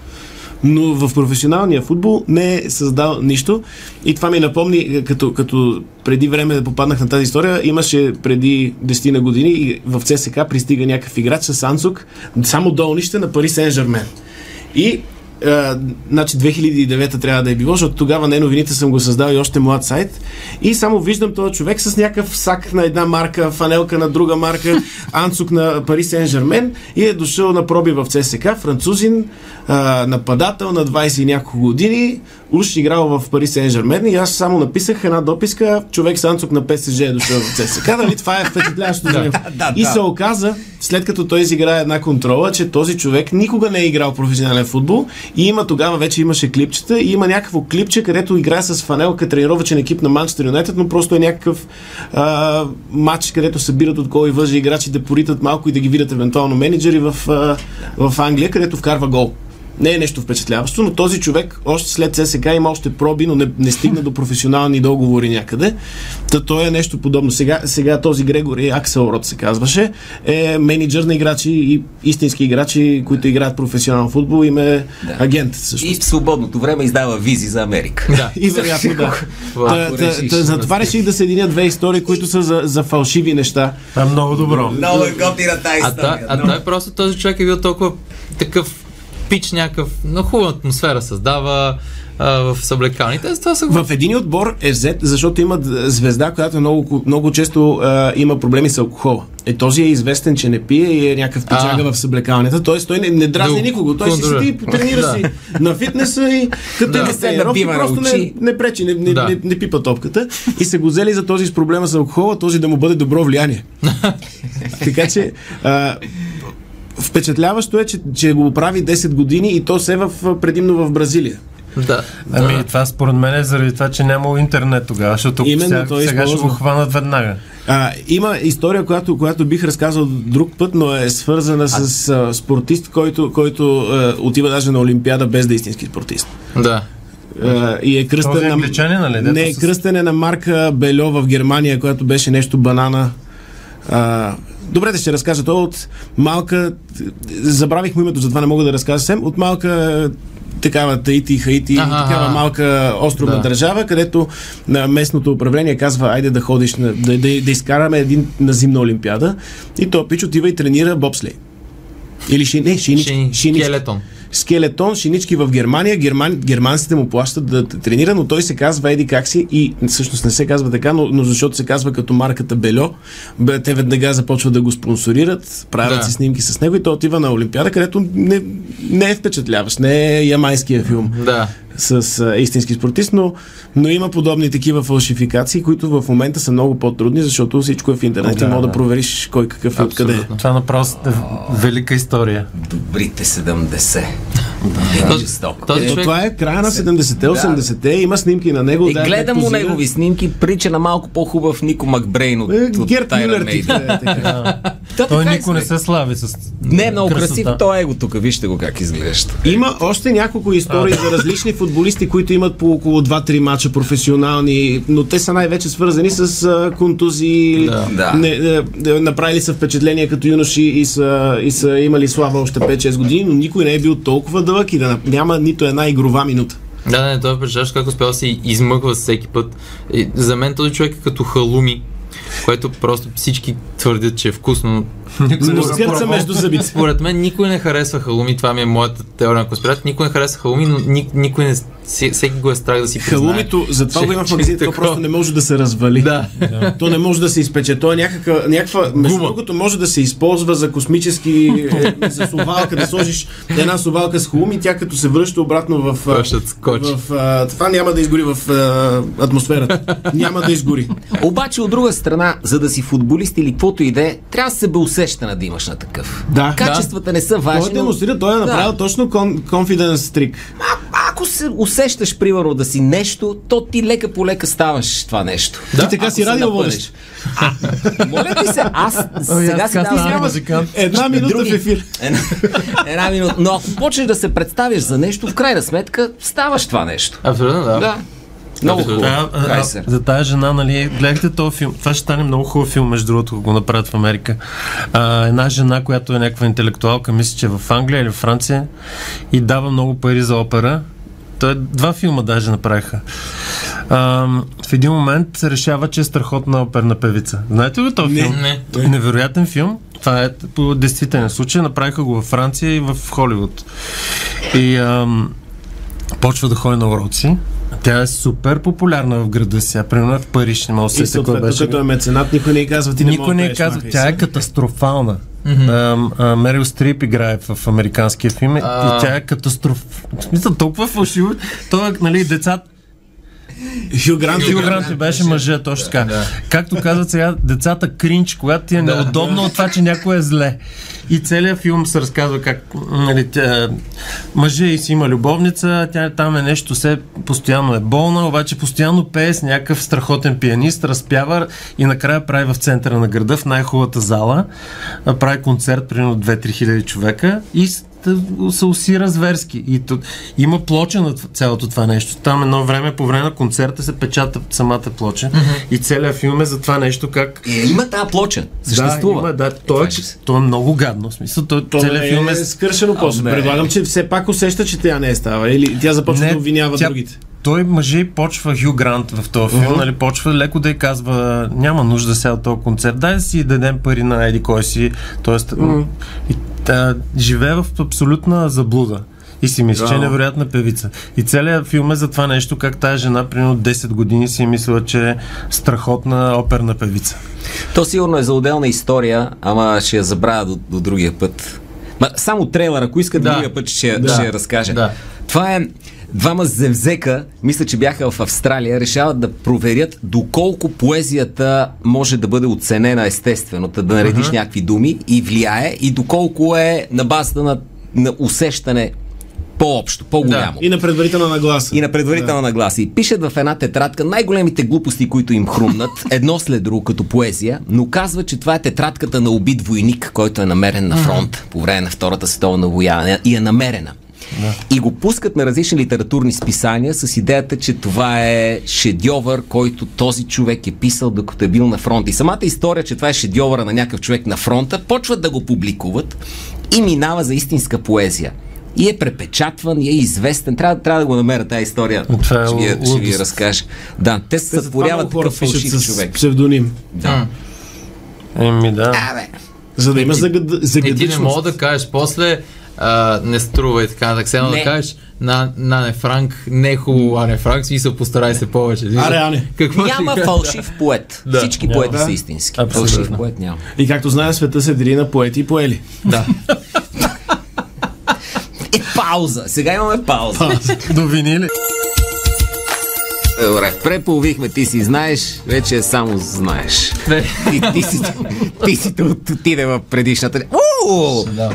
Но в професионалния футбол не е създал нищо. И това ми напомни, е, като, като преди време да попаднах на тази история, имаше преди 10 на години и в ЦСК пристига някакъв играч с Анцук, само долнище на Пари Сен Жермен. И а, значи 2009 трябва да е било, защото тогава не новините съм го създал и още млад сайт. И само виждам този човек с някакъв сак на една марка, фанелка на друга марка, *laughs* анцук на Пари Сен Жермен и е дошъл на проби в ЦСК, французин, а, нападател на 20 и няколко години, уж играл в Пари Сен Жермен и аз само написах една дописка, човек с анцук на ПСЖ е дошъл в ЦСК, *laughs* нали? Това е впечатляващо за него. И се оказа, след като той изигра една контрола, че този човек никога не е играл професионален футбол и има тогава вече имаше клипчета и има някакво клипче, където играе с фанелка тренировачен екип на Манчестър Юнайтед, но просто е някакъв а, матч, където събират от кой въжи играчи да поритат малко и да ги видят евентуално менеджери в, а, в Англия, където вкарва гол. Не е нещо впечатляващо, но този човек още след ССК има още проби, но не, не стигна до професионални договори някъде. Та той е нещо подобно. Сега, сега този Грегори Аксел Род се казваше, е менеджер на играчи и истински играчи, които играят професионален футбол, им е Да. агент също. И в свободното време издава визи за Америка. Да. *laughs* И вероятно да. Та- та- та- Затова реших да съединя две истории, които са за, за фалшиви неща. Това е много добро. Много е готина тази А, та, история. а той просто този човек е бил толкова такъв пич някакъв, но хубава атмосфера създава а, в съблекалните. Са. В един отбор е взет, защото има звезда, която много, много често а, има проблеми с алкохола. Е, този е известен, че не пие и е някакъв пичага А. в съблекалнята. Тоест той не, не дразни Да, никого. Той си седи, тренира Да. си на фитнеса и като Да. Не се тренировки, набива на просто не, не пречи, не, не, Да. не, не пипа топката. И се го взели за този с проблема с алкохола, този да му бъде добро влияние. *laughs* така че а, впечатляващо е, че, че го прави 10 години и то се в, предимно в Бразилия. Да. Ами да. това според мен е заради това, че нямало интернет тогава, защото Именно, сега, той сега ще го хванат веднага. А, има история, която, която бих разказал друг път, но е свързана с а, спортист, който, който а, отива даже на Олимпиада без да е истински спортист. да. А, и е кръстен на... нали? Не, е на марка Бельо в Германия, която беше нещо банана. А, добре да ще разкажа. Той е от малка... Забравих му името, затова не мога да разкажа съвсем. От малка такава Таити, Хаити, Аха, такава малка островна Да. държава, където на местното управление казва, айде да ходиш, на, да, да, да изкараме един на зимна олимпиада. И той пич отива и тренира бобслей. Или ши, не, шинички. Шин, шинички скелетон. Скелетон, шинички в Германия. Герман, германците му плащат да тренира, но той се казва Еди как си и всъщност не се казва така, но, но защото се казва като марката Бельо, бе, те веднага започват да го спонсорират, правят Да. си снимки с него и той отива на Олимпиада, където не, не е впечатляващ, не е ямайския филм Да. С а, истински спортист, но, но има подобни такива фалшификации, които в момента са много по-трудни, защото всичко е в интернет Да, и мога да, да. провериш кой какъв е откъде. Абсолютно. Това направо е велика история. Добрите 70. Този- Жестоко. този Е, човек- това е края на 70-те, 80-те, има снимки на него. И да, гледам му негови снимки, прича на малко по-хубав Нико Макбрейн от, Е, от Герт Maiden. е. Та *laughs* Той никой е, не се слави с Не е много красив, той е го тук. Вижте го как изглежда. Има още няколко истории за различни футболисти, които имат по около 2-3 мача професионални, но те са най-вече свързани с контузии, Да. Да. Не, е, е, направили са впечатление като юноши и са, и са имали слава още 5-6 години, но никой не е бил толкова дълъг и да няма нито една игрова минута. Да, не, той е впечатляващ как успява да се измъква всеки път. За мен този човек е като халуми, което просто всички твърдят, че е вкусно. Но скърца между зъбите. Според мен никой не харесва халуми, това ми е моята теория на конспирация. Никой не харесва халуми, но ни, никой не, все- всеки го е страх да си признае. Халумито, затова че- го има в че магазините, то просто не може да се развали. Да. То не може да се изпече. То е някаква, някаква между другото, може да се използва за космически, е, за совалка, да сложиш една совалка с хум и тя като се връща обратно в... Връщат в това няма да изгори в атмосферата. Няма да изгори. Обаче от друга страна, за да си футболист или каквото и да е, трябва да се бе усещана да имаш на такъв. Да. Качествата не са Той важни. но- демонстрира, той е направил Да. точно confidence трик. А, ако се усещаш, примерно, да си нещо, то ти лека по лека ставаш това нещо. Ти така Ако си напънеш. А, моля ти се, аз Ами, сега си давам. Една минута Други. в ефир. една, една минута. Но ако почнеш да се представяш за нещо, в крайна сметка ставаш това нещо. Абсолютно, да. Да. Много хубаво. Да, а, за тази жена, нали, гледахте този филм. Това ще стане много хубав филм, между другото, ако го направят в Америка. А, една жена, която е някаква интелектуалка, мисля, че е в Англия или в Франция и дава много пари за опера. Той два филма даже направиха. А, в един момент се решава, че е страхотна оперна певица. Знаете ли този Не. филм? Не. Той е невероятен филм. Това е по действителен случай. Направиха го във Франция и в Холивуд. И ам, почва да ходи на уроци. Тя е супер популярна в града си. Примерно в Париж не мога да се съответно, беше. като е меценат, никой не й казва, ти не Никой не е казва, тя е катастрофална. Мерил Стрип играе в американския филм и тя е катастроф. В смисъл, толкова фалшиво. Той, е, нали, децата, Хю Грант. Хю Грант ти беше мъже, точно така. Да. Както казват сега, децата кринч, когато ти е Да. неудобно от това, че някой е зле. И целият филм се разказва как нали, тя, мъже и си има любовница, тя там е нещо, се постоянно е болна, обаче постоянно пее с някакъв страхотен пианист, разпява и накрая прави в центъра на града, в най-хубавата зала, прави концерт, примерно 2-3 хиляди човека и се усира зверски. И то, има плоча на цялото това нещо. Там едно време, по време на концерта се печата самата плоча и целият филм е за това нещо как Е, има тази плоча. Съществува. да, има, да, то, е, Това ще се- то е много гадно. В смисъл, то, То целият не филм е... е скършено после. не. Предлагам, че все пак усеща, че тя не е става. Или тя започва да обвинява тя- другите. Той мъже и почва Хю Грант в този филм, нали, почва леко да й казва, няма нужда сега от този концерт, дай да си дадем пари на Еди кой си. Тоест, и, та, живее в абсолютна заблуда. И си мисли, че е невероятна певица. И целият филм е за това нещо, как тази жена, примерно 10 години, си е мислила, че е страхотна оперна певица. То сигурно е за отделна история, ама ще я забравя до, до другия път. Ма, само трейлър, ако иска Да. другия път, ще, Да. ще я разкажа. Да. Това е двама зевзека, мисля, че бяха в Австралия, решават да проверят доколко поезията може да бъде оценена естествено, да да наредиш някакви думи и влияе, и доколко е на базата на, на усещане по-общо, по-голямо. И на предварителна нагласа. И на предварителна да. нагласа. И пишат в една тетрадка най-големите глупости, които им хрумнат, *laughs* едно след друго като поезия, но казва, че това е тетрадката на убит войник, който е намерен на фронт по време на Втората световна война и е намерена. И го пускат на различни литературни списания с идеята, че това е шедьовър, който този човек е писал докато е бил на фронт. И самата история, че това е шедьовъра на някакъв човек на фронта, почват да го публикуват и минава за истинска поезия. И е препечатван, и е известен. Трябва, трябва да го намеря тази история. Това е ще, ви, ще ви разкажа. Да, те затова сътворяват такъв фалшив с човек. псевдоним. Да. Еми да. Абе, За да има загад... И ти не загадъчност. мога да кажеш после а, не струва и така нататък. Сега да кажеш на, на не Франк, не е хубаво, а не Франк, смисъл постарай се повече. Аре, ане. Какво няма ще фалшив поет. *laughs* Да. Всички Няма. поети Да. са истински. Абсолютно. Фалшив поет няма. И както знаем, света се дели на поети и поели. Да. Е, пауза. Сега имаме пауза. *laughs* До винили. Добре, преполовихме, ти си знаеш, вече само знаеш. Не. Ти, ти, си, ти си от- отиде в предишната.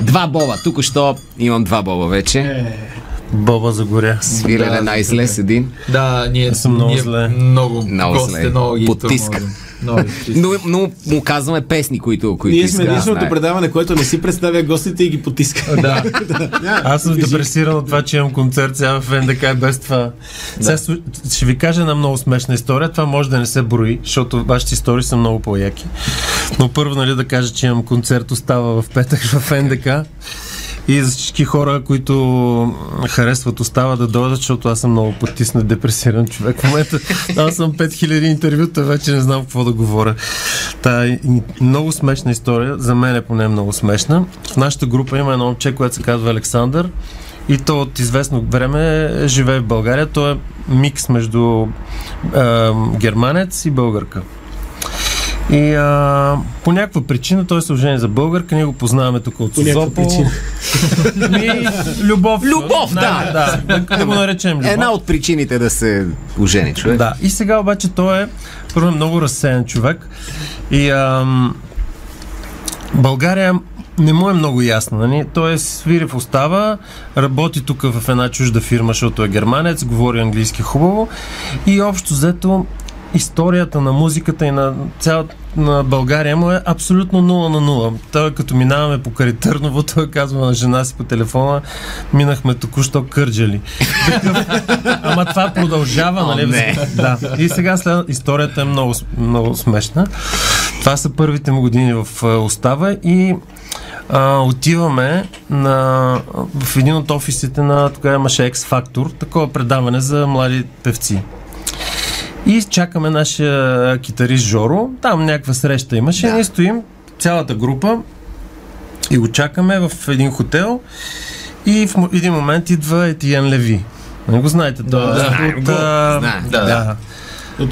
Два боба. Тук що имам два боба вече. Боба загоря. Свилене Да, най-зле с един. Да, ние съм много ние зле. Много, Много гости, зле. много ги Потиска. Но, но му казваме песни, които, които Ние сме да единственото предаване, което не си представя гостите и ги потиска. *laughs* Да. Аз съм депресиран от това, че имам концерт сега в НДК без това. Сега слу- ще ви кажа една много смешна история. Това може да не се брои, защото вашите истории са много по-яки. Но първо, нали, да кажа, че имам концерт остава в петък в НДК. И за всички хора, които харесват остава да дойдат, защото аз съм много потиснат, депресиран човек. В момента аз съм 5000 интервюта, вече не знам какво да говоря. Та е много смешна история, за мен е поне много смешна. В нашата група има едно момче, което се казва Александър. И то от известно време живее в България. Той е микс между е, германец и българка. И а, по някаква причина той се ожени за българка, ние го познаваме тук от Созопол. Ми, любов. Любов, да. да. Да, да го наречем любов. Една от причините да се ожени човек. Да, и сега обаче той е първо е много разсеян човек и ам, България не му е много ясно. Нали? Той е свири в остава, работи тук в една чужда фирма, защото е германец, говори английски хубаво и общо взето историята на музиката и на цялата на България му е абсолютно 0 на 0. Той като минаваме по Каритърново, той казва на жена си по телефона, минахме току-що кърджали. *laughs* Ама това продължава, нали? не. Да. И сега след историята е много, много смешна. Това са първите му години в Остава и а, отиваме на, в един от офисите на, тогава имаше X-Factor, такова предаване за млади певци. И чакаме нашия китарист Жоро. Там някаква среща имаше. Да. Ние стоим, цялата група, и го чакаме в един хотел. И в един момент идва Етиен Леви. Не го знаете? Да, да, знаем го. а, Знаем, да. да. От.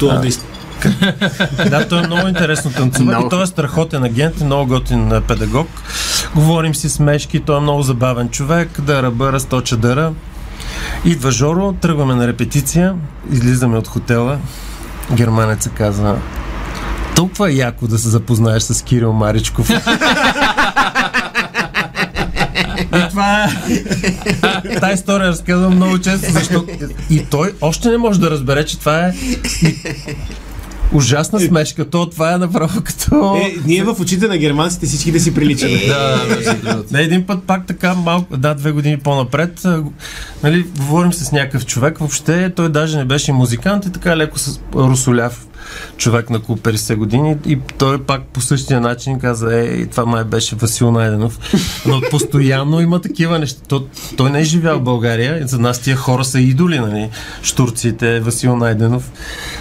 Да, той е много интересно танцува и той е страхотен агент, и много готин педагог. Говорим си смешки, той е много забавен човек, да ръба, разточа дъра. Идва Жоро, тръгваме на репетиция, излизаме от хотела. Германеца казва толкова е яко да се запознаеш с Кирил Маричков. И това е... Та история разказвам много често, защото и той още не може да разбере, че това е ужасна смешка. То това е направо като... Е, ние в очите на германците всички да си приличаме. Да, между другото. Не, един път пак така малко, да, две години по-напред, нали, говорим с някакъв човек, въобще той даже не беше музикант и така леко с русоляв човек на около 50 години и той пак по същия начин каза, е, това май беше Васил Найденов. Но постоянно има такива неща. То, той не е живял в България. и За нас тия хора са идоли, нали? Штурците, Васил Найденов.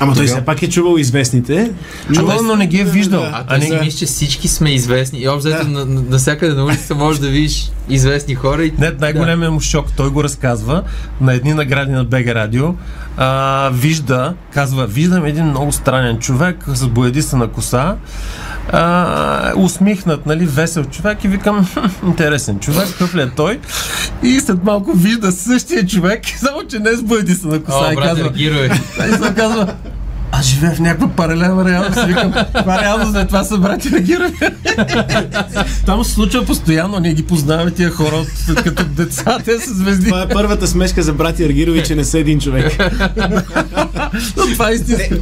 Ама той все пак е чувал известните. Чувал, но не ги е виждал. А А той си не, мисли, че всички сме известни. И общо взето на- на- навсякъде на улицата можеш да видиш известни хора. И... Не, най-големият му шок, той го разказва на едни награди на БГ Радио. А, вижда, казва, виждам един много странен човек с боядисана коса, а, усмихнат, нали, весел човек и викам, «Хм, *laughs* интересен човек, какъв ли е той? И след малко вижда същия човек, *laughs* само че не с боядисана коса О, и брат, казва, реагирай. *laughs* и се казва, аз живея в някаква паралелна реалност. Викам, това реалност не това са брати реагираме. Там се случва постоянно, ние ги познаваме тия хора от, като деца, те са звезди. Това е първата смешка за брати Аргирови, че не са един човек. Но това е истинска.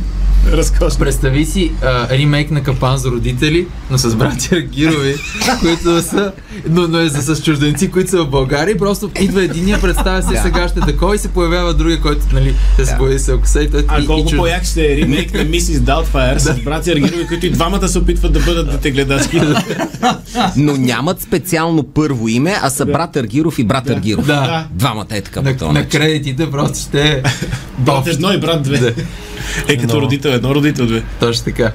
Разкошно. Представи си а, ремейк на Капан за родители, но с братя Гирови, които са, но, но е за, с чужденци, които са в България. и Просто идва единия, представя се сега ще е такова и се появява другия, който нали, се бои се и той А и, колко и чуж- по-як ще е ремейк на Мисис Даутфайер с брати Аргирови, които и двамата се опитват да бъдат детегледачки. Но нямат специално първо име, а са брат Аргиров и брат Аргиров. Да. Двамата е така на, на кредитите просто ще е Брат едно и брат две. Е, като родител едно, родител две. Точно така.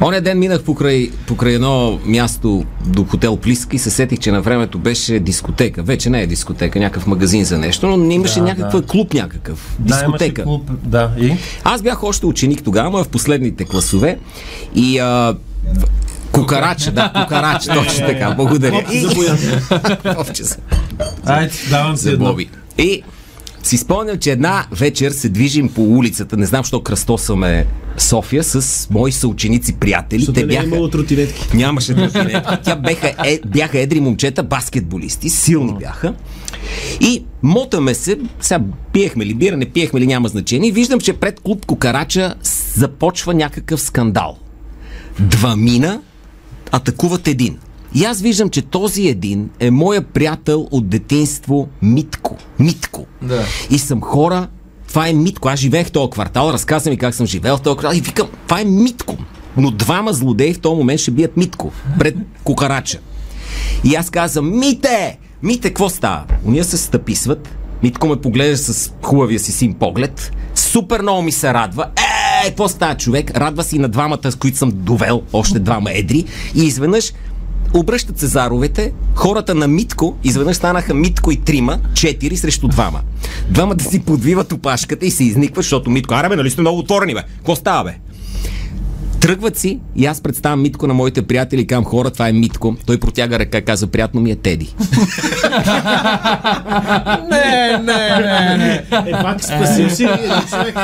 Оня ден минах покрай, покрай едно място до хотел Плиска и се сетих, че на времето беше дискотека. Вече не е дискотека, някакъв магазин за нещо, но имаше Да, някакъв да. клуб някакъв. Да, Дискотека. клуб. Да, и? Аз бях още ученик тогава, в последните класове и а, Кукарача, да, кукарач, точно така, благодаря. Са. Айде, давам за едно. И си спомням, че една вечер се движим по улицата, не знам, що кръстосваме София с мои съученици приятели. Защото Те не е бяха... имало тротинетки. Нямаше тротинетки. Тя бяха, е, бяха едри момчета, баскетболисти, силни бяха. И мотаме се, сега пиехме ли бира, не пиехме ли, няма значение. И виждам, че пред клуб Кокарача започва някакъв скандал. Двамина атакуват един. И аз виждам, че този един е моя приятел от детинство Митко. Митко. Да. И съм хора, това е Митко. Аз живеех в този квартал, разказвам ми как съм живеел в този квартал и викам, това е Митко. Но двама злодеи в този момент ще бият Митко пред кукарача. И аз казвам, Мите, Мите, какво става? Уния се стъписват, Митко ме поглежда с хубавия си син поглед, супер много ми се радва, е, какво става човек? Радва си на двамата, с които съм довел, още двама едри, и изведнъж обръщат се заровете, хората на Митко изведнъж станаха Митко и трима, четири срещу двама. Двамата си подвиват опашката и се изникват, защото Митко, аре бе, нали сте много отворени бе? Какво става бе? Тръгват си и аз представям Митко на моите приятели към хора, това е Митко. Той протяга ръка, каза, приятно ми е Теди. *laughs* Не, не, не, не. Е, пак спасил си човек.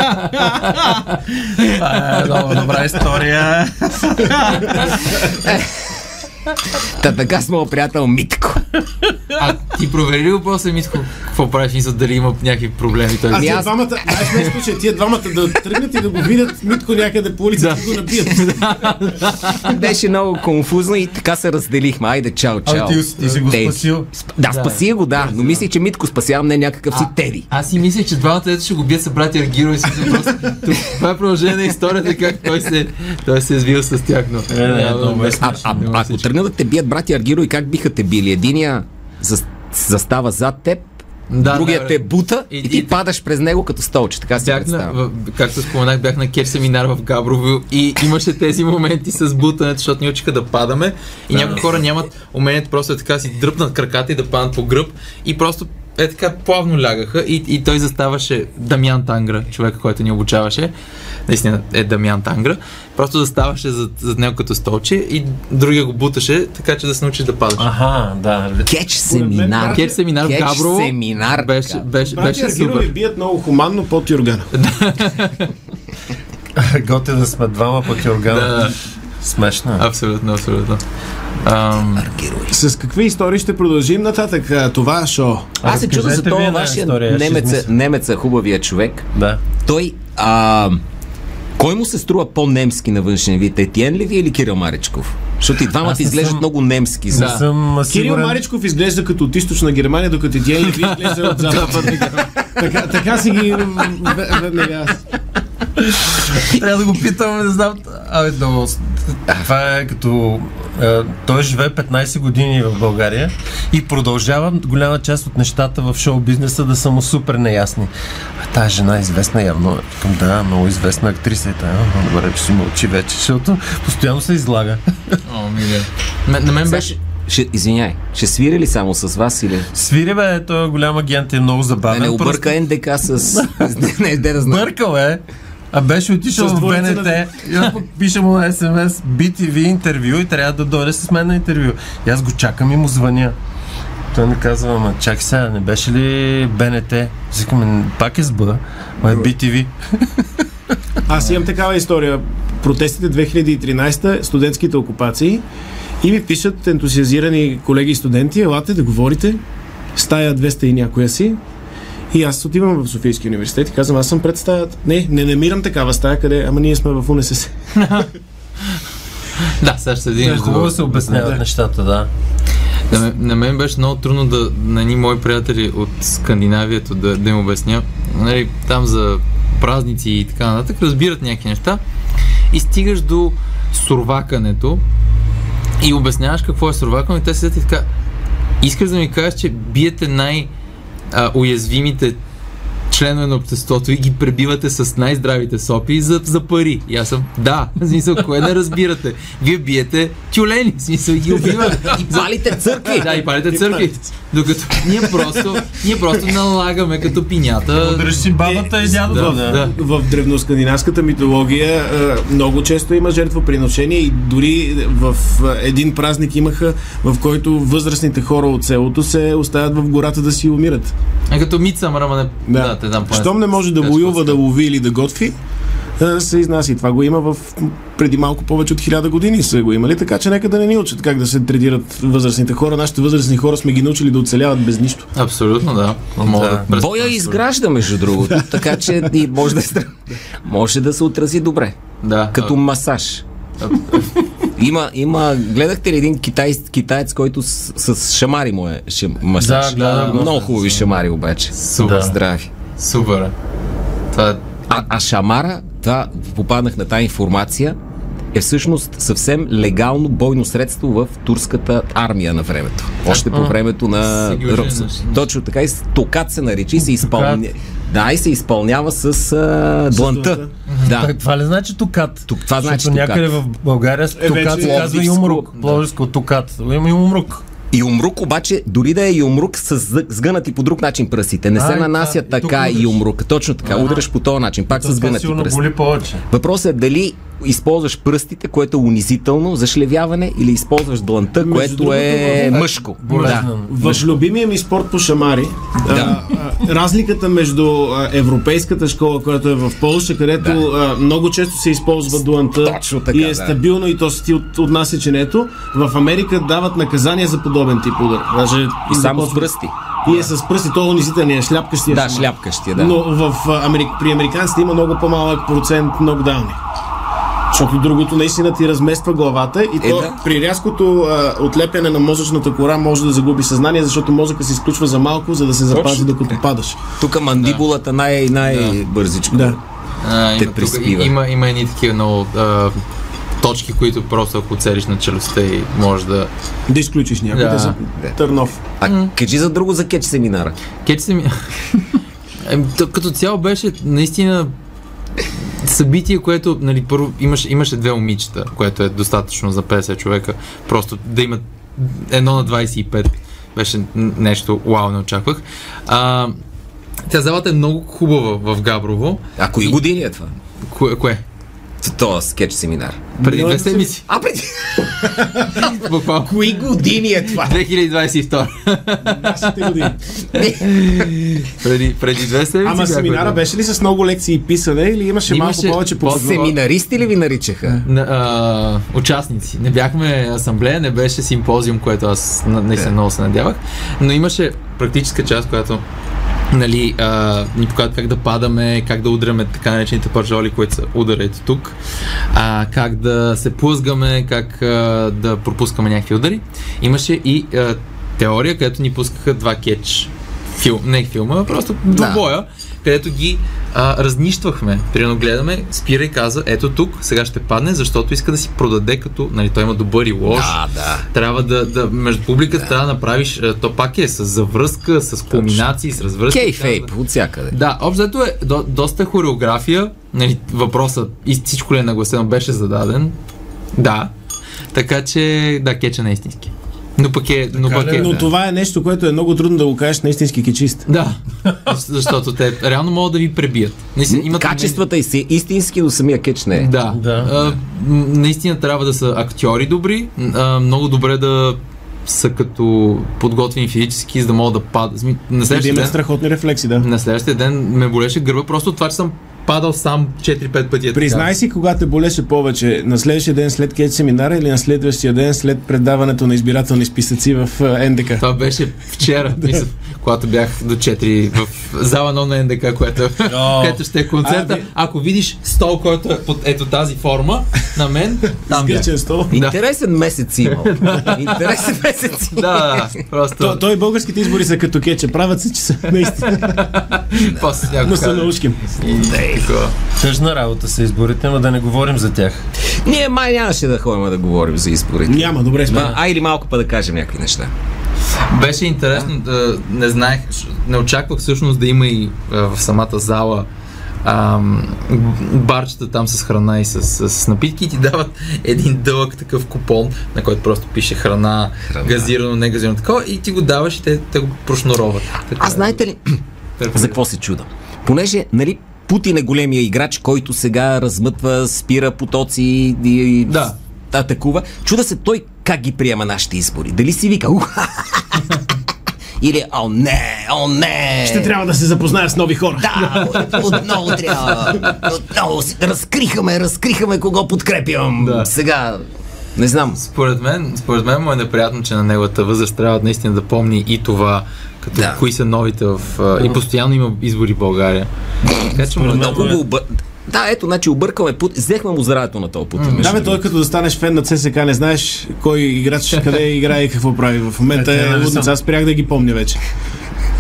Това е много добра история. *laughs* *laughs* Та така с моят приятел Митко. А ти провери ли после, Митко, какво правиш, мисля, дали има някакви проблеми той? А Ами тия аз- двамата, най-смешното, че тия двамата да тръгнат и да го видят Митко някъде по улицата и го набият. *laughs* Беше много конфузно и така се разделихме. Айде, чао, чао. А ти, ти си го Теди. спасил. Сп- Да, спаси го, да, но мислих, че Митко спасявам не някакъв си Теди. Аз си мислех, че двамата ето ще го бият са братя Аргиро и си просто... Това е продължение на историята, как той се, той се е свил с тях, но... не, Няма да много ме е А, а, няма ако всички. Тръгнат да те бият брати Аргиро и как биха те били? Единия зас- застава зад теб, Да, другия да, те бута и, И- ти и- падаш през него като столче. Така си Бях на, в, както споменах, бях на кер семинар в Габрово и имаше тези моменти с бутането, защото ни учиха да падаме. И някои хора нямат умението просто е така си дръпнат краката и да паднат по гръб. И просто е така плавно лягаха и, и той заставаше Дамян Тангра, човека, който ни обучаваше. Наистина е Дамян Тангра. Просто заставаше зад, зад него като столче и другия го буташе, така че да се научи да падаш. Аха, да. Кетч мен, семинар. Кер семинар в Кетч Габрово семинар. беше, беше, беше супер. бият много хуманно под Юргана. *laughs* Готе да сме двама пъти органа. Да, Смешно. е. абсолютно, абсолютно. Ам, С какви истории ще продължим нататък а, това шоу? Аз се чуда за това вашия немеца, немеца, хубавия човек. Да. Той, а, кой му се струва по-немски на външен вид? Етиен ли ви или Кирил Маричков? Защото и двамата изглеждат съм- много немски. Не За... съм Кирил сигурен. Маричков изглежда като от източна Германия, докато Диен Леви *laughs* изглежда от западна така, така си ги ве- веднага. Трябва да го питам, не знам. Абе, много... Това е като... е, Той живее 15 години в България и продължава голяма част от нещата в шоу-бизнеса да са му супер неясни. А тази жена е известна явно. Към да, много известна актриса е тая. Добре, че си мълчи вече, защото постоянно се излага. О, миле. На мен беше... ще, ще, извиняй, ще свири ли само с вас или... Свири бе, той е голям агент и е много забавен. не обърка НДК с... *laughs* не, не да знам. Бъркал е. А беше отишъл в БНТ и пише му на СМС BTV интервю и трябва да дойде с мен на интервю. И аз го чакам и му звъня. Той ми казва, ама чакай сега, не беше ли БНТ? Викаме, пак е с Б, ма е BTV. Аз имам такава история. Протестите 2013, студентските окупации и ми пишат ентусиазирани колеги и студенти, елате да говорите, стая 200 и някоя си. И аз отивам в Софийския университет и казвам, аз съм пред стаята. Не, не намирам такава стая, къде, ама ние сме в УНСС. *laughs* Да, сега ще се Е, дигнеш хубаво да се обясняват Да. нещата, да. На, мен- на мен беше много трудно да на едни мои приятели от Скандинавието да, да им обясня. Нали, там за празници и така нататък разбират някакви неща и стигаш до сурвакането и обясняваш какво е сурвакане и те седят и така искаш да ми кажеш, че биете най- а, уязвимите членове на обществото и ги пребивате с най-здравите сопи за, за пари. И аз съм, да, в смисъл, кое не разбирате? Вие биете тюлени, в смисъл, ги убивате. *laughs* И палите църкви! Да, и палите църкви. Докато ние просто, ние просто налагаме като пинята. Удреш си бабата и дядото. Да, Да, да. В древноскандинавската митология много често има жертвоприношение и дори в един празник имаха, в който възрастните хора от селото се оставят в гората да си умират. А като мица, ама не... Да. Да, те там поне- Щом не може да воюва, да лови или да готви, а, се изнася. И това го има в преди малко повече от хиляда години са го имали, така че нека да не ни учат как да се третират възрастните хора. Нашите възрастни хора сме ги научили да оцеляват без нищо. Абсолютно, да. Мога Да. да през- Боя изгражда, между другото, *laughs* така че и може да, се- може да се отрази добре. Да. Като масаж. Има, има, гледахте ли един китай, китаец, който с, с шамари му е шам, масаж? Да, гледах го. Много хубави шамари обаче. Супер. Да. Здрави. Супер. е. Това е А, а шамара, това попаднах на тази информация, е всъщност съвсем легално бойно средство в турската армия на времето. Още по времето на... Значи. Точно така и стокат се нарича и се изпълня... Токат. Да, и се изпълнява с а, дланта. дланта. Да. Так, това ли значи токат? Тук- това значи Защото някъде токат. в България с Е, токат се казва и Пловдивско, умрук. да. Пловдивско токат. Има и умрук. И умрук обаче, дори да е и умрук, с сгънати по друг начин пръстите. Не А, се и нанася тук така и умрук. Точно така. Удряш по този начин. Пак с сгънати пръсти. боли повече. Въпросът е дали използваш пръстите, което е унизително за шлевяване, или използваш дланта, което другото, е в- мъжко. Болезнено. В любимия ми спорт по шамари, Да. а, а, разликата между а, европейската школа, която е в Полша, където а, много често се използва така, и е да. стабилно и то си от, от насеченето, в Америка дават наказания за подобен тип удар. Даже И само с пръсти. И е с пръсти, то унизителния, шляпкащия. Да, шляпкащия, да. Но в, Америк... при американците има много по-малък процент нокдауни. Защото другото наистина ти размества главата и Е, то да. при рязкото а, отлепяне на мозъчната кора може да загуби съзнание, защото мозъка се изключва за малко, за да се запази докато падаш. Тук мандибулата най- най-бързичко. Да. А, Те има, тук, приспива. и- има, има едни такива много а, точки, които просто ако целиш на челюстта и може да... Да изключиш някой. Да. Да. за Търнов. А кажи за друго за кетч семинара. Кетч се ми... *laughs* Ем, то, като цяло беше наистина събитие, което, нали, първо имаше, имаше две момичета, което е достатъчно за 50 човека. Просто да имат едно на 25 беше нещо, вау, не очаквах. А, тя залата е много хубава в Габрово. А кои години е това? Кое? кое? Това скетч семинар. Преди две седмици. А преди... Буквално. Кои години е това? 2022. Нашите години. преди, преди две седмици. Ама семинара беше ли с много лекции и писане или имаше, малко Имаше повече по- Семинаристи ли ви наричаха? на, а, участници. Не бяхме асамблея, не беше симпозиум, което аз на- наистина много се надявах, но имаше практическа част, която нали, а, ни показват как да падаме, как да удряме така наречените пържоли, които са ударите тук, а, как да се плъзгаме, как а, да пропускаме някакви удари. Имаше и а, теория, където ни пускаха два кетч филм, не филма, просто двобоя, където ги а, разнищвахме. Примерно гледаме, спира и каза, ето тук, сега ще падне, защото иска да си продаде като, нали, той има добър и лош. Да, да. Трябва да, да между публиката трябва да направиш, то пак е с завръзка, с кулминации, с развръзки. Кейфейп от всякъде. Да, общо е до, доста хореография. Нали, въпросът и всичко ли е нагласено беше зададен. Да. Така че, да, кеча на истински. Но пък е... Но пък е Но това е нещо, което е много трудно да го кажеш на истински кечист. да, защото те реално могат да ви пребият. Наистина, имат Качествата и си истински, но самия кетч не е. Да. Да. А, наистина трябва да са актьори добри, а, много добре да са като подготвени физически, за да могат да падат. На да следващия ден, страхотни рефлекси, да. на следващия ден ме болеше гърба, просто от това, че съм падал сам 4-5 пъти. е. Признай си, кога те болеше повече, на следващия ден след кетч семинара или на следващия ден след предаването на избирателни списъци в а, НДК? Това беше вчера, *laughs* мисля, когато бях до 4 в зала на НДК, което, където ще е концерта. Ако видиш стол, който е под ето тази форма, на мен, там бях. Стол. Интересен месец имал. *laughs* Интересен месец. Да, просто. То, той българските избори са като кече. Правят се, че са наистина. *laughs* после Но са каза, научким. Такова. Тъжна работа са изборите, но да не говорим за тях. Ние май нямаше да ходим да говорим за изборите. Няма, добре сме. А или малко па да кажем някакви неща. Беше интересно, да, не знаех, не очаквах всъщност да има и а, в самата зала ам, барчета там с храна и с, с, с напитки и ти дават един дълъг такъв купон, на който просто пише храна, Храна. газирано, не газирано, такова и ти го даваш и те, те го прошнуроват. Така, Аз знаете ли, Търпо. за какво се чуда? Понеже, нали, Путин е големия играч, който сега размътва, спира потоци и, и Да. атакува. Чуда се той как ги приема нашите избори. Дали си вика, уха, или о не, о не. Ще трябва да се запозная с нови хора. Да, отново трябва. Отново си- разкрихаме, разкрихаме кого подкрепям. Да. Сега, не знам. Според мен, според мен му е неприятно, че на неговата възраст трябва наистина да помни и това, като Да. кои са новите в... а, И постоянно има избори в България. Така че му е Много го обър... Да, ето, значи объркаме Путин. Взехме му здравето на този Путин. Да, между бе, той като да станеш фен на ЦСК, не знаеш кой играч къде играе и какво прави. В момента Е, е нали лудница. Аз спрях да ги помня вече.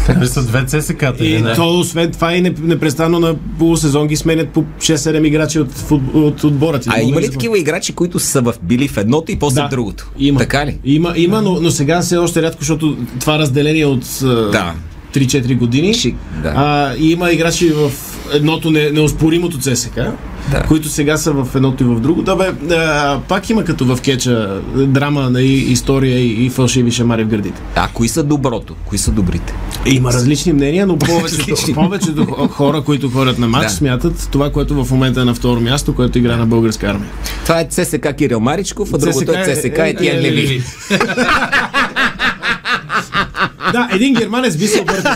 Нали *laughs* са две ЦСК-та, И не? то, освен това и не- непрестанно на полусезон ги сменят по 6-7 играчи от, от отбора. Ти А има ли запомня. такива играчи, които са в, били в едното и после Да. в другото? Има. Така ли? Има, има но, но сега все още рядко, защото това разделение от Да. 3-4 години. Ще- да. А, и има играчи в едното не, неоспоримото ЦСК, Да. които сега са в едното и в другото. Да, бе, а, пак има като в кеча драма, на история и, и фалшиви шамари в гърдите. А кои са доброто? Кои са добрите? Има различни мнения, но повечето, повечето хо- хора, които ходят на матч, Да. смятат това, което в момента е на второ място, което игра на българска армия. Това е ЦСК Кирил Маричков, а другото е ЦСК е- Етиен е- Леви. Да, един германец би се объркал.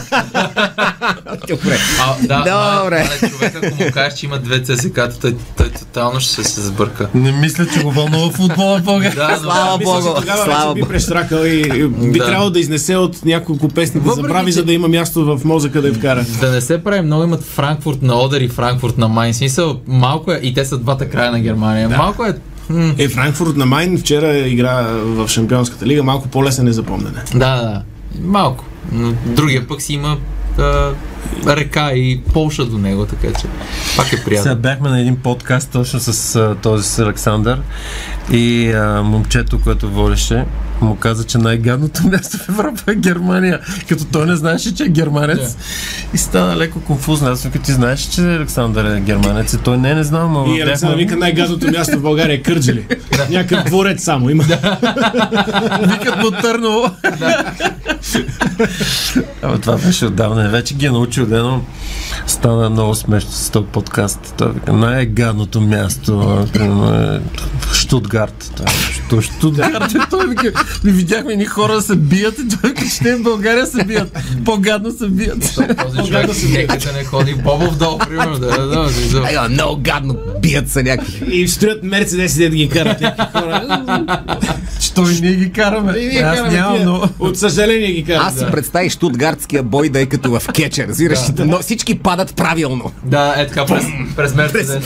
Добре. А, да, Добре. Човек, ако му кажеш, че има две ЦСК-та, той, той тотално ще се сбърка. Не мисля, че го вълнува футбола в България. Да, да, Слава Мисля, че Богу, тогава слава вече би престракал и би Да. трябвало да изнесе от няколко песни да забрави, че- за да има място в мозъка да я вкара. Да не се прави много, имат Франкфурт на Одер и Франкфурт на Майн. Смисъл, малко е, и те са двата края на Германия. Малко е, Е, Франкфурт на Майн вчера игра в Шампионската лига, малко по-лесен е запомнене. да, да, малко. Но другия пък си има а, река и Полша до него, така че пак е приятно. Сега бяхме на един подкаст точно с а, този с Александър и а, момчето, което водеше, му каза, че най-гадното *laughs* място в Европа е Германия, като той не знаеше, че е германец. И стана леко конфузно. Аз викам, ти знаеш, че Александър е германец. И той не, не знам, ама И Александър вика най-гадното място в България е Кърджали. Някакъв дворец само има. Викат му Търново. Ама това беше отдавна. Вече ги е научил дено. Стана много смешно с този подкаст. Той вика, най-гадното място е Штутгарт. Това е, Що Штутгарт? И той вика, ми видяхме ни хора да се бият и той вика, те в България се бият. По-гадно се бият. Този човек си неката не ходи Бобов дол, примерно. Да, да, да, много гадно бият са някакви. И строят мерцедеси, да ги карат някакви хора. Че той ние ги караме. И Аз нямам, но... От съжаление ги карат. Аз си представих штутгартския бой да е като в кеча, разбираш? Но всички падат правилно. Да, е така през, през Мерцедеса.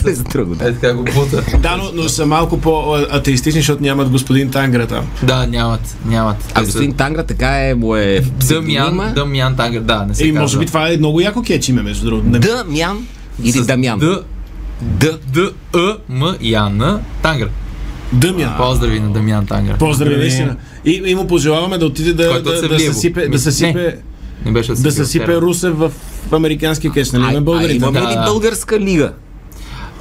Е така го бута. Да, но, но са малко по-атеистични, защото нямат господин Тангра там. Да, нямат, нямат. А Те са- господин Тангра така е, му е Дъмян. Дъмян Тангър, да, не се И казва. може би това е много яко кетч име, между другото. Дъмян или С Дамян? Д, Д. Д, Ъ, М, Ян, Тангър. Дъмян. Поздрави на Дамян Тангър. Поздрави, наистина. И, и му пожелаваме да отиде да, да, да, Севлиево. съсипе, да съсипе, Не беше да съсипе вчера. Русев в, американския кетч, нали? На българите. имаме Да, ли да. българска лига?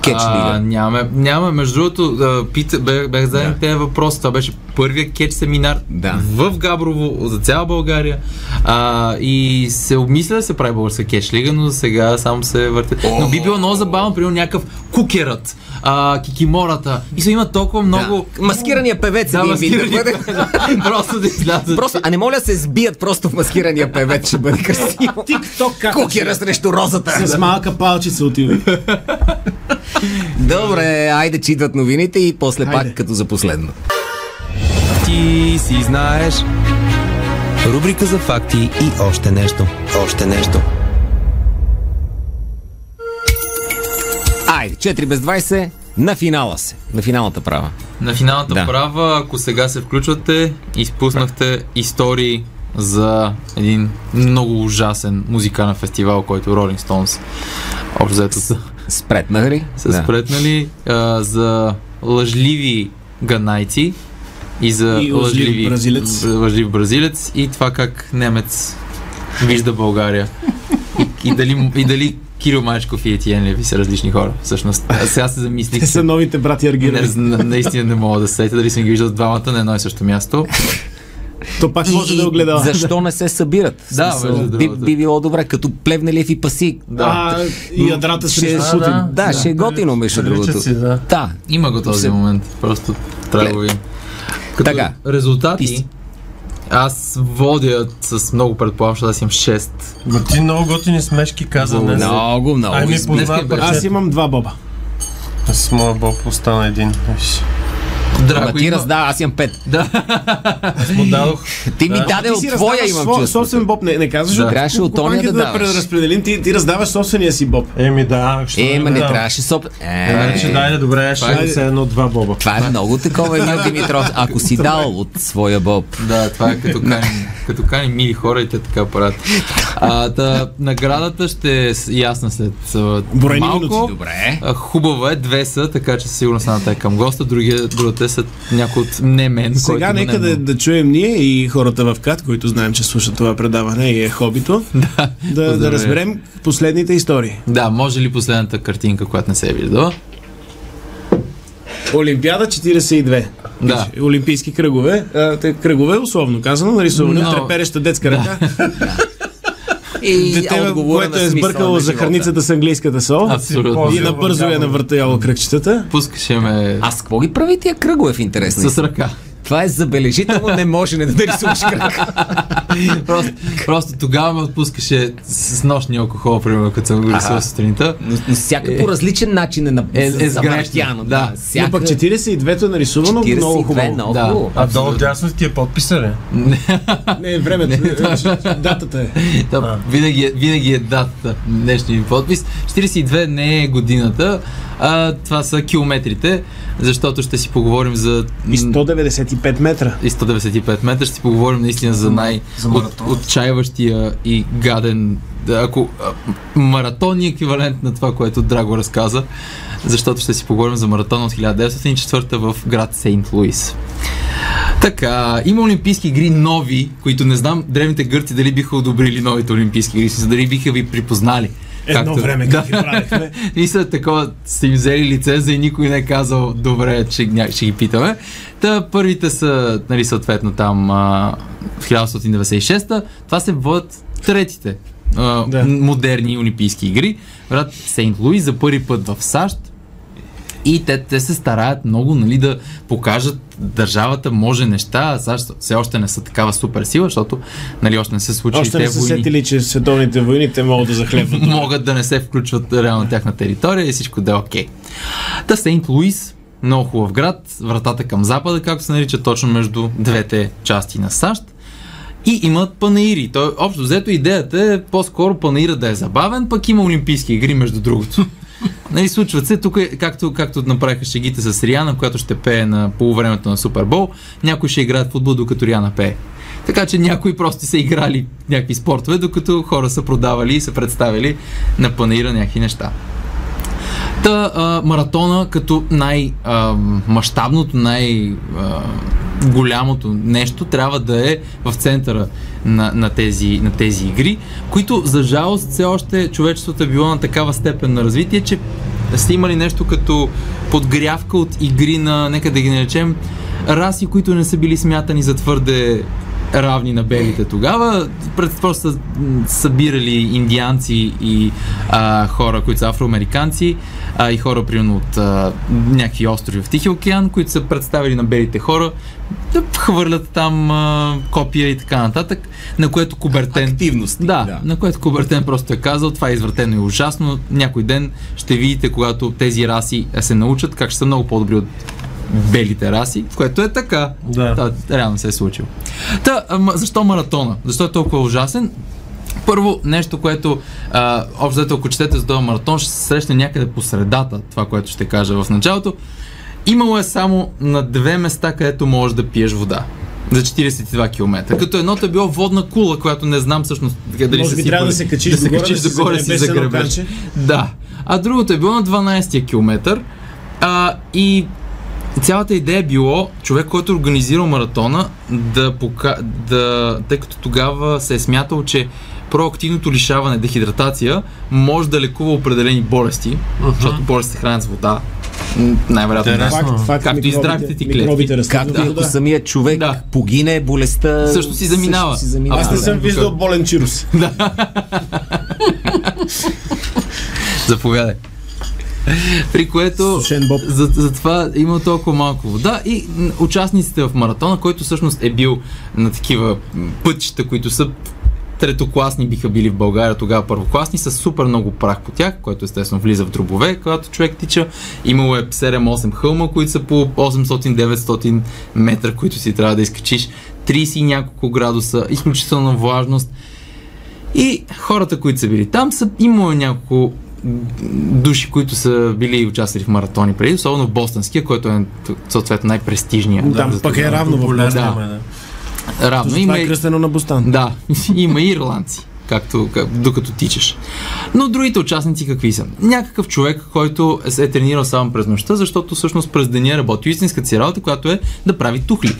Кетч А, лига. нямаме, нямаме. Между другото, да, пита, бех, бех зададен Да. тези въпроси. Това беше първия кетч семинар Да. в Габрово за цяла България. А, и се обмисля да се прави българска кетч лига, но за сега само се върте. Но би било много забавно, примерно някакъв кукерът, а, кикимората. И са има толкова много... Да. Маскирания певец Да, един вид да маскирани. бъде. *laughs* Просто да излязат. Просто, а не моля се сбият просто в маскирания певец, ще бъде красиво. Тик-ток как Кукера срещу розата. с малка палчица отива. *laughs* Добре, айде че идват новините и после Айде. пак като за последно. Ти си знаеш. Рубрика за факти и още нещо. Още нещо. Айде, 4 без 20, на финала се. На финалната права. На финалната да. права, ако сега се включвате, изпуснахте истории за един много ужасен музикален фестивал, който Rolling Stones общо взето са, Спретнах ли? са да. спретнали а, за лъжливи ганайци и за И лъжлив лъжливи, бразилец. лъжлив бразилец и това как немец вижда България. И, и, дали, и дали Кирил Мачков и Етиен Леви са различни хора. Всъщност, а сега се замислих. Те са новите брати зна- наистина не мога да се сетя дали съм ги виждал двамата на едно и също място. То пак може да огледала. защо не се събират? Да, смисъл, би, би било добре, като Плевнелиев и Пасик. А, и ядрата Ще, срещу да, Путин. да, ще е готино, между другото. си, да. Да. Има го този Се- момент. Просто трябва да видим. Като Така. резултати, Ти- аз водя с много предполагам, защото аз имам 6. Ма ти много готини смешки каза днес. Много, много. Ай ми измислено. по Днеска два беше. Аз имам два боба. С моя боб остана един. Виж. Ама Драго ти има... раздава, аз имам пет. Аз му дадох. Ти ми Да. даде от твоя имам чувство. собствен боб, не, не казваш. Да. Трябваше от компанията да да преразпределим, ти, ти раздаваш собствения си боб. Еми да, що Е, да ма не трябваше соп... Е, Значи, Е, дайде, добре, ще имам се едно два боба. това е много такова, Емил *laughs* Димитров. Ако си дал от своя боб. Да, това е като каним като кани мили хора и те така правят. А, та, наградата ще е ясна след а, Броени малко. минути. Добре. Хубава е, две са, така че със сигурност едната е към госта, другия, другата са някой от не мен, Сега който нека не е да, да чуем ние и хората в КАТ, които знаем, че слушат това предаване и е хобито, *laughs* да, да, да разберем последните истории. Да, може ли последната картинка, която не се е виждала? Олимпиада 42. Да. Олимпийски кръгове. А, кръгове, условно казано, нарисувани от трепереща детска ръка. *laughs* И Дете, отговора което на е сбъркало за храницата с английската сол. Абсолютно. И набързо е навъртяло кръгчетата. Пускаше ме Аз какво ги прави тия кръгове в интерес? с ръка. Това е забележително не може не да нарисуваш кръг. *laughs* просто, просто тогава ме отпускаше с, нощния алкохол, примерно, като съм го рисувал сутринта. Но, но всяка по различен начин е, на, Е- е завъртяно, да. Но Всяка... пък 42-то е нарисувано много 42 хубаво. много Да. хубаво. А долу дясно ти е подписа ли? Не, времето. Датата е. Да, винаги, е, винаги е датата, днешния ми подпис. 42 не е годината, а това са километрите, защото ще си поговорим за... И 195 метра. и 195 метра. Ще си поговорим наистина за най- за от, маратон. отчаиващия и гаден. Ако маратон е еквивалент на това, което Драго разказа, защото ще си поговорим за маратон от 1904 в град Сейнт Луис. Така, има олимпийски игри нови, които не знам древните гърци дали биха одобрили новите олимпийски игри, дали биха ви припознали. Едно време как ги правихме. *laughs* И след такова сте им взели лиценза и никой не е казал, добре, ще, ще ги питаме. Та първите са, нали, съответно там а, в 1996-та. Това се водят третите а, Да. модерни олимпийски игри. Врат Сейнт Луис за първи път в САЩ. И те, те се стараят много нали, да покажат държавата може неща, а САЩ все още не са такава супер сила, защото нали, още не се случили Още не са войни сетили, че световните войни те могат да захлебват. *laughs* могат да не се включват реално на тяхна територия и всичко да е окей. Та Сейнт Луис, много хубав град, вратата към запада, както се нарича точно между двете части на САЩ. И имат панаири. Той, общо взето идеята е по-скоро панаира да е забавен, пък има олимпийски игри между другото. Нали, случват се, тук е, както, както направиха шегите с Риана, която ще пее на полувремето на Супербол, някои ще играят футбол, докато Риана пее. Така че някои просто са играли някакви спортове, докато хора са продавали и са представили на панаира някакви неща. Та а, маратона като най-мащабното, най-голямото нещо трябва да е в центъра на, на, тези, на тези игри, които за жалост все още човечеството е било на такава степен на развитие, че сте имали нещо като подгрявка от игри на, нека да ги наречем, раси, които не са били смятани за твърде равни на белите тогава. Просто са събирали индианци и а, хора, които са афроамериканци а, и хора, примерно от а, някакви острови в Тихия океан, които са представили на белите хора да хвърлят там а, копия и така нататък, на което Кубертен... Активности. Да, Да. на което Кубертен просто е казал, това е извратено и ужасно. Някой ден ще видите, когато тези раси се научат, как ще са много по-добри от белите раси, което е така. Да. Това реално се е случило. Та, ама, защо маратона? Защо е толкова ужасен? Първо, нещо, което а, общо взето, ако четете за този маратон, ще се срещне някъде по средата, това, което ще кажа в началото. Имало е само на две места, където можеш да пиеш вода. За 42 км. Като едното е било водна кула, която не знам всъщност дали Може би сипали. трябва да се качиш да догоре, качиш да се догоре си загребеш. Да. А другото е било на 12 км. А, и цялата идея е било човек, който е организирал маратона, да, пока... да тъй като тогава се е смятал, че проактивното лишаване, дехидратация, може да лекува определени болести, защото болести се хранят с вода. Най-вероятно. Да. Факт, факт, Както и здравите ти клетки. Както вода. ако самият човек Да. погине, болестта Също си заминава. също си заминава. Аз не Да, съм виждал болен чирус. *laughs* *laughs* Заповядай. При което боб. за, има толкова малко вода и участниците в маратона, който всъщност е бил на такива пътища, които са третокласни биха били в България, тогава първокласни, с супер много прах по тях, който естествено влиза в дробове, когато човек тича. Имало е 7-8 хълма, които са по 800-900 метра, които си трябва да изкачиш. 30 и няколко градуса, изключителна влажност. И хората, които са били там, са имало няколко души, които са били участвали в маратони преди, особено в Бостонския, който е съответно най-престижният. Там За пък е равно в Да. да. равно. Това Има е и- кръстено на Бостан. да, *laughs* има и ирландци, както, как, докато тичаш. Но другите участници какви са? Някакъв човек, който се е тренирал само през нощта, защото всъщност през деня е работил истинската си работа, която е да прави тухли.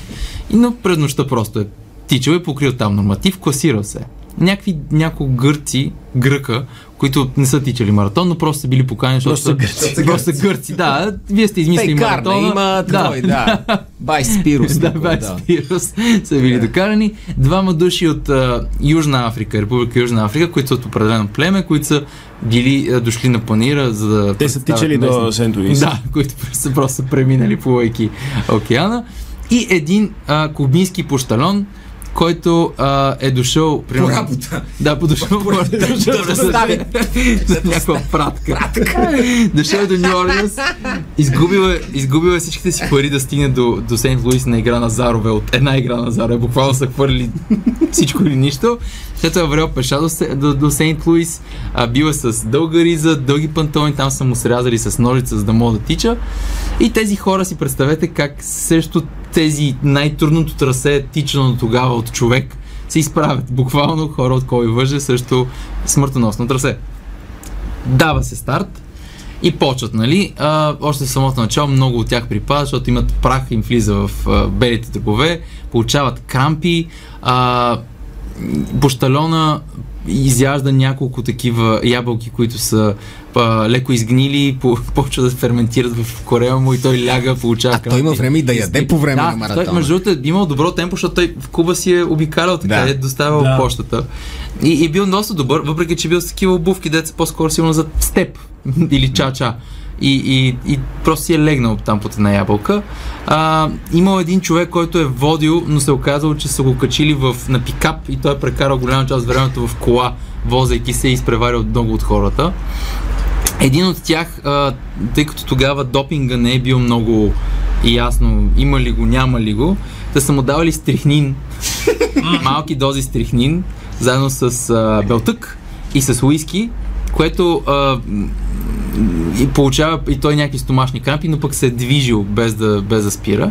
И но през нощта просто е тичал и покрил там норматив, класирал се. Някакви няколко гърци, гръка, които не са тичали маратон, но просто са били поканени, защото са гърци. Просто са гърци, да. Вие сте измислили Пекарна маратона. има да. твой, да. *laughs* Бай Спирус. Да, някой, Байс Пирус са били докарани. Двама души от а, Южна Африка, Република Южна Африка, които са от определено племе, които са били а, дошли на панира, за да. Те са тичали до местните- Сент. Да, които са просто преминали плувайки океана. И един а, кубински пощалон, който а, е дошъл... По примерно- работа. да, подошъл по *laughs* да достави. за някаква пратка. *laughs* Дошъл е до Нью Орлеанс, изгубил е, изгубил е всичките си пари да стигне до, до Сейнт Луис на игра на Зарове, от една игра на Зарове. Буквално са хвърли всичко или нищо. След това вървял пеша до, до, до Сейнт Луис, а, бил е с дълга риза, дълги пантони, там са му срязали с ножица, за да може да тича. И тези хора си представете как срещу тези най-трудното трасе, тичано тогава от човек, се изправят буквално хора от кой въже срещу смъртоносно трасе. Дава се старт и почват, нали? А, още в самото начало много от тях припадат, защото имат прах, им влиза в а, белите дробове, получават крампи, а, пощалона изяжда няколко такива ябълки, които са а, леко изгнили, по, *laughs* почва да ферментират в корея му и той ляга, получава А той има време и да яде по време да, на маратона. Той, между другото, е имал добро темпо, защото той в Куба си е обикалял така, Да. е доставял Да. да. почтата. И, и бил доста добър, въпреки че бил с такива обувки, деца по-скоро силно за степ *laughs* или ча-ча. И, и, и просто си е легнал там под една ябълка. А, имал един човек, който е водил, но се е оказало, че са го качили в, на пикап и той е прекарал голяма част от времето в кола, возейки се и изпреварил много от хората. Един от тях, а, тъй като тогава допинга не е бил много ясно, има ли го, няма ли го, да са му давали стрихнин, *laughs* малки дози стрихнин, заедно с а, белтък и с уиски, което а, и получава и той някакви стомашни крампи, но пък се е движил без да, без да спира.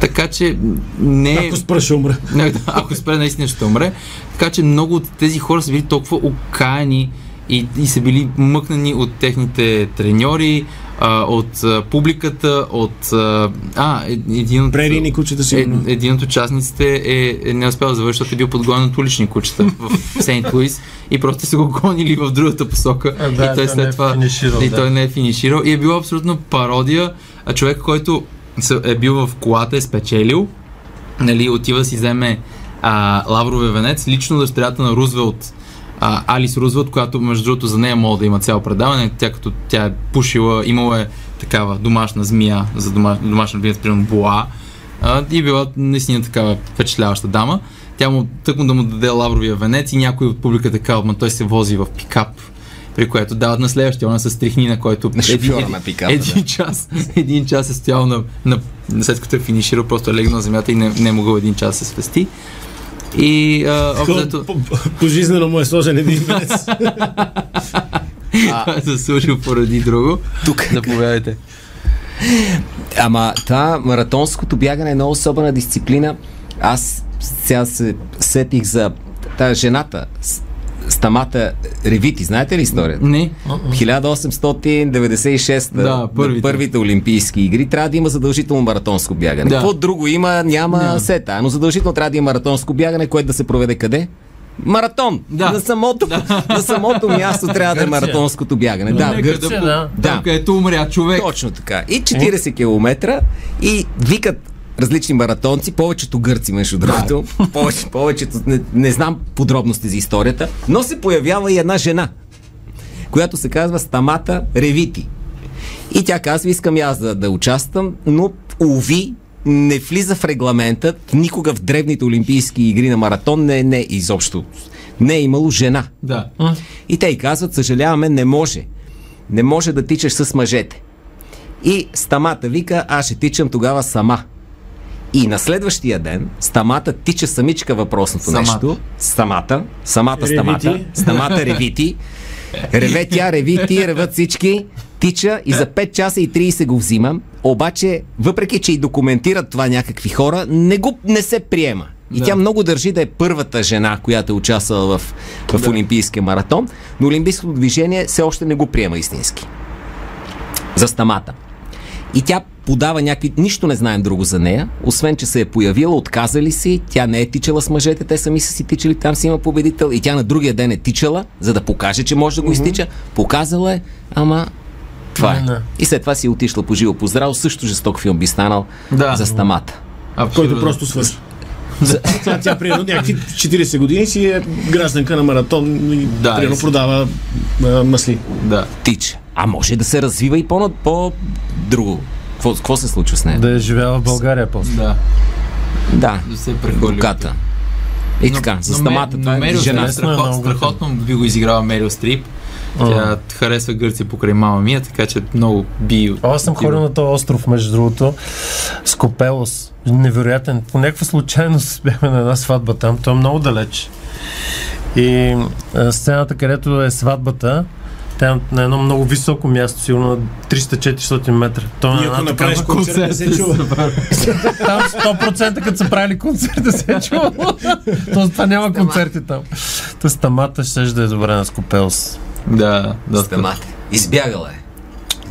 Така че не е... Ако спра, ще умра. *laughs* Не, ако спре, наистина ще умре. Така че много от тези хора са били толкова окаяни и, и са били мъкнани от техните треньори, а, от а, публиката, от... А, а е- един от... Прерийни кучета Е, сигурно. един от участниците е, е не успял да завърши, защото е бил подгонен от улични кучета в *laughs* Сейнт Луис и просто са го гонили в другата посока да, и той той не след е това финиширал, и да. той не е финиширал и е бил абсолютно пародия, а човек, който се- е бил в колата, е спечелил, нали, отива да си вземе а, лавровия венец, лично дъщерята на Рузвелт, а, Алис Рузвелт, която между другото за нея мога да има цяло предаване, тя като тя е пушила, имала е такава домашна змия, за дома, домашна любимец, примерно Боа, а, и е била наистина такава впечатляваща дама. Тя му тъкмо да му даде лавровия венец и някой от публиката казва, ма той се вози в пикап при което дават на следващия, она с трихнина, който На шофьора на пикапа, един, час, един час е стоял на, на, след като е финиширал, просто е легнал на земята и не, не е могъл един час да се свести. И а, по- Пожизнено му е сложен един венец. той е заслужил поради друго. Тук. Заповядайте. Ама това маратонското бягане е много особена дисциплина. Аз сега се сетих за тази жената, Стамата Ревити. Знаете ли историята? Не, 1896 Да, първите. първите олимпийски игри трябва да има задължително маратонско бягане. Да. Какво друго има, няма Няма. сета. Но задължително трябва да има маратонско бягане, което да се проведе къде? Маратон! Да. На, самото, *laughs* на самото място трябва да е маратонското бягане. Да, Нека Гърция. да, да. там Да. където умря човек. Точно така. И 40 км и викат различни маратонци, повечето гърци, между другото. *laughs* Повече, повечето, не, не знам подробности за историята, но се появява и една жена, която се казва Стамата Ревити. И тя казва, искам и аз да, да участвам, но уви, не влиза в регламента, никога в древните олимпийски игри на маратон не, не изобщо. Не е имало жена. Да. И те й казват, съжаляваме, не може. Не може да тичаш с мъжете. И Стамата вика, аз ще тичам тогава сама. И на следващия ден Стамата тича самичка въпросното Самата. нещо. Самата. Самата Ревити. Стамата. Стамата ревити. Реве тя, реви ти, реват всички. Тича и за 5 часа и 30 го взимам. Обаче, въпреки че и документират това някакви хора, не, го, не се приема. И тя много държи да е първата жена, която е участвала в, в Олимпийския маратон, но Олимпийското движение все още не го приема истински. За стамата. И тя подава някакви... Нищо не знаем друго за нея, освен, че се е появила, отказали си, тя не е тичала с мъжете, те сами са си тичали, там си има победител и тя на другия ден е тичала, за да покаже, че може да го изтича. Показала е, ама това е. Не. И след това си е отишла по живо по здраво. Също жесток филм би станал Да. за стамата. Абсолютно. който просто свърши. *laughs* Тя, тя примерно някакви 40 години си е гражданка на маратон и Да, примерно продава а, масли. Да. Тича. А може да се развива и по, по друго. Какво, какво се случва с нея? Да е живяла в България после. Да. Да, Да се прехвърли. горката. И така, за стамата, това е Мерил жена. Стрип страхот, страхотно би го изиграла Мерил Стрип. Тя харесва Гърция покрай мама мия, така че много би... Аз съм ходил на този остров, между другото, Скопелос. Невероятен. По някаква случайност *laughs* бяхме на една сватба там. То е много далеч. И а, сцената, където е сватбата, тя е на едно много високо място, сигурно на 300-400 метра. То е ако направиш такава... концерт, се чува. Там 100% като са правили концерт да се е чува. Тоест това няма концерти там. Та стамата ще да е добре на Скопелос. Да, доста. Стамата. Избягала е.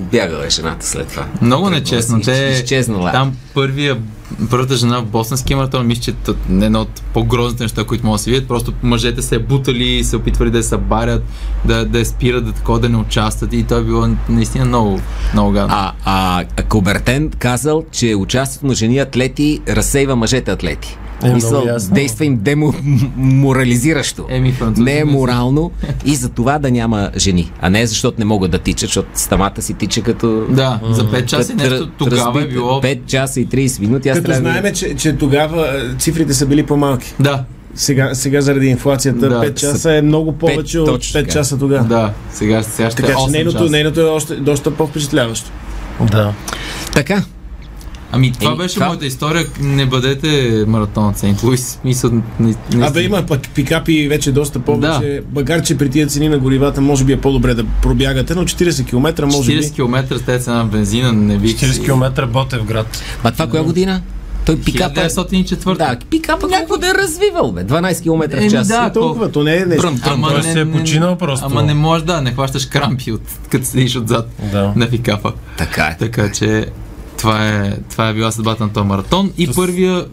Избягала е жената след това. Много Тръгнала нечестно. си, Те, Изчезнала. е. там първия, първата жена в Бостонския маратон, мисля, че т- едно от по-грозните неща, които могат да се видят. Просто мъжете се е бутали, се опитвали да я събарят, да, да спират, да такова да не участват. И това е било наистина много, много гадно. А, а Кобертен казал, че участието на жени атлети разсейва мъжете атлети. Е, Мисъл, действа им деморализиращо. Еми, не е морално и за това да няма жени. А не защото не могат да тичат, защото стамата си тича като... Да, за 5 часа и нещо тогава е разбита. било... 5 часа и 30 минути. Аз Като трябва да- знаеме, че, че тогава а, цифрите са били по-малки. Да, Сега, сега заради инфлацията Да, 5 часа е много повече от точно 5 така. часа тогава. да. Сега, сега ще е Така че 8 нейното, часа. нейното е още доста по-впечатляващо. Да. Така. Ами това Еми, беше това- моята история. Не бъдете маратон от Сейнт Луис. Мисъл, не, не, Абе има пък пикапи вече доста повече. Макар, че при тия цени на горивата може би е по-добре да пробягате, но 40 км може 40 би. км с тези цена на бензина не бих 40 км Ботев град. А това коя година? Той пикапа... 1904. Да, пикапа някакво да е развивал, бе. 12 км в час. да. Не толкова, то не е нещо. Ама Той бръм. си е починал просто. Ама не може да, не хващаш крампи, от, *laughs* като седиш отзад Да. на пикапа. Така е. Така че това е, това е била съдбата на този маратон. И първия,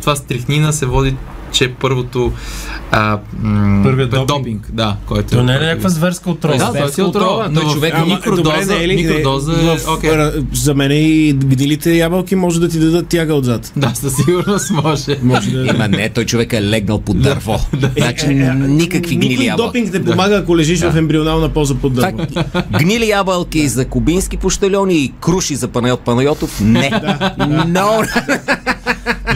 това стрихнина се води, че първото а, м- Първият допинг. допинг. да, който То не е някаква зверска отрова? Да, той си отрова, но човек- Ама, микродоза, добре, не е ли- микродоза е в, ра- За мен и гнилите ябълки може да ти дадат тяга отзад. Да, със сигурност може. Може да... Има не, той човек е легнал под дърво. *laughs* Значи никакви гнили ябълки. допинг не помага, ако лежиш в ембрионална поза под дърво. Гнили ябълки за кубински пощальони и круши за Панайот Панайотов? Не. Но,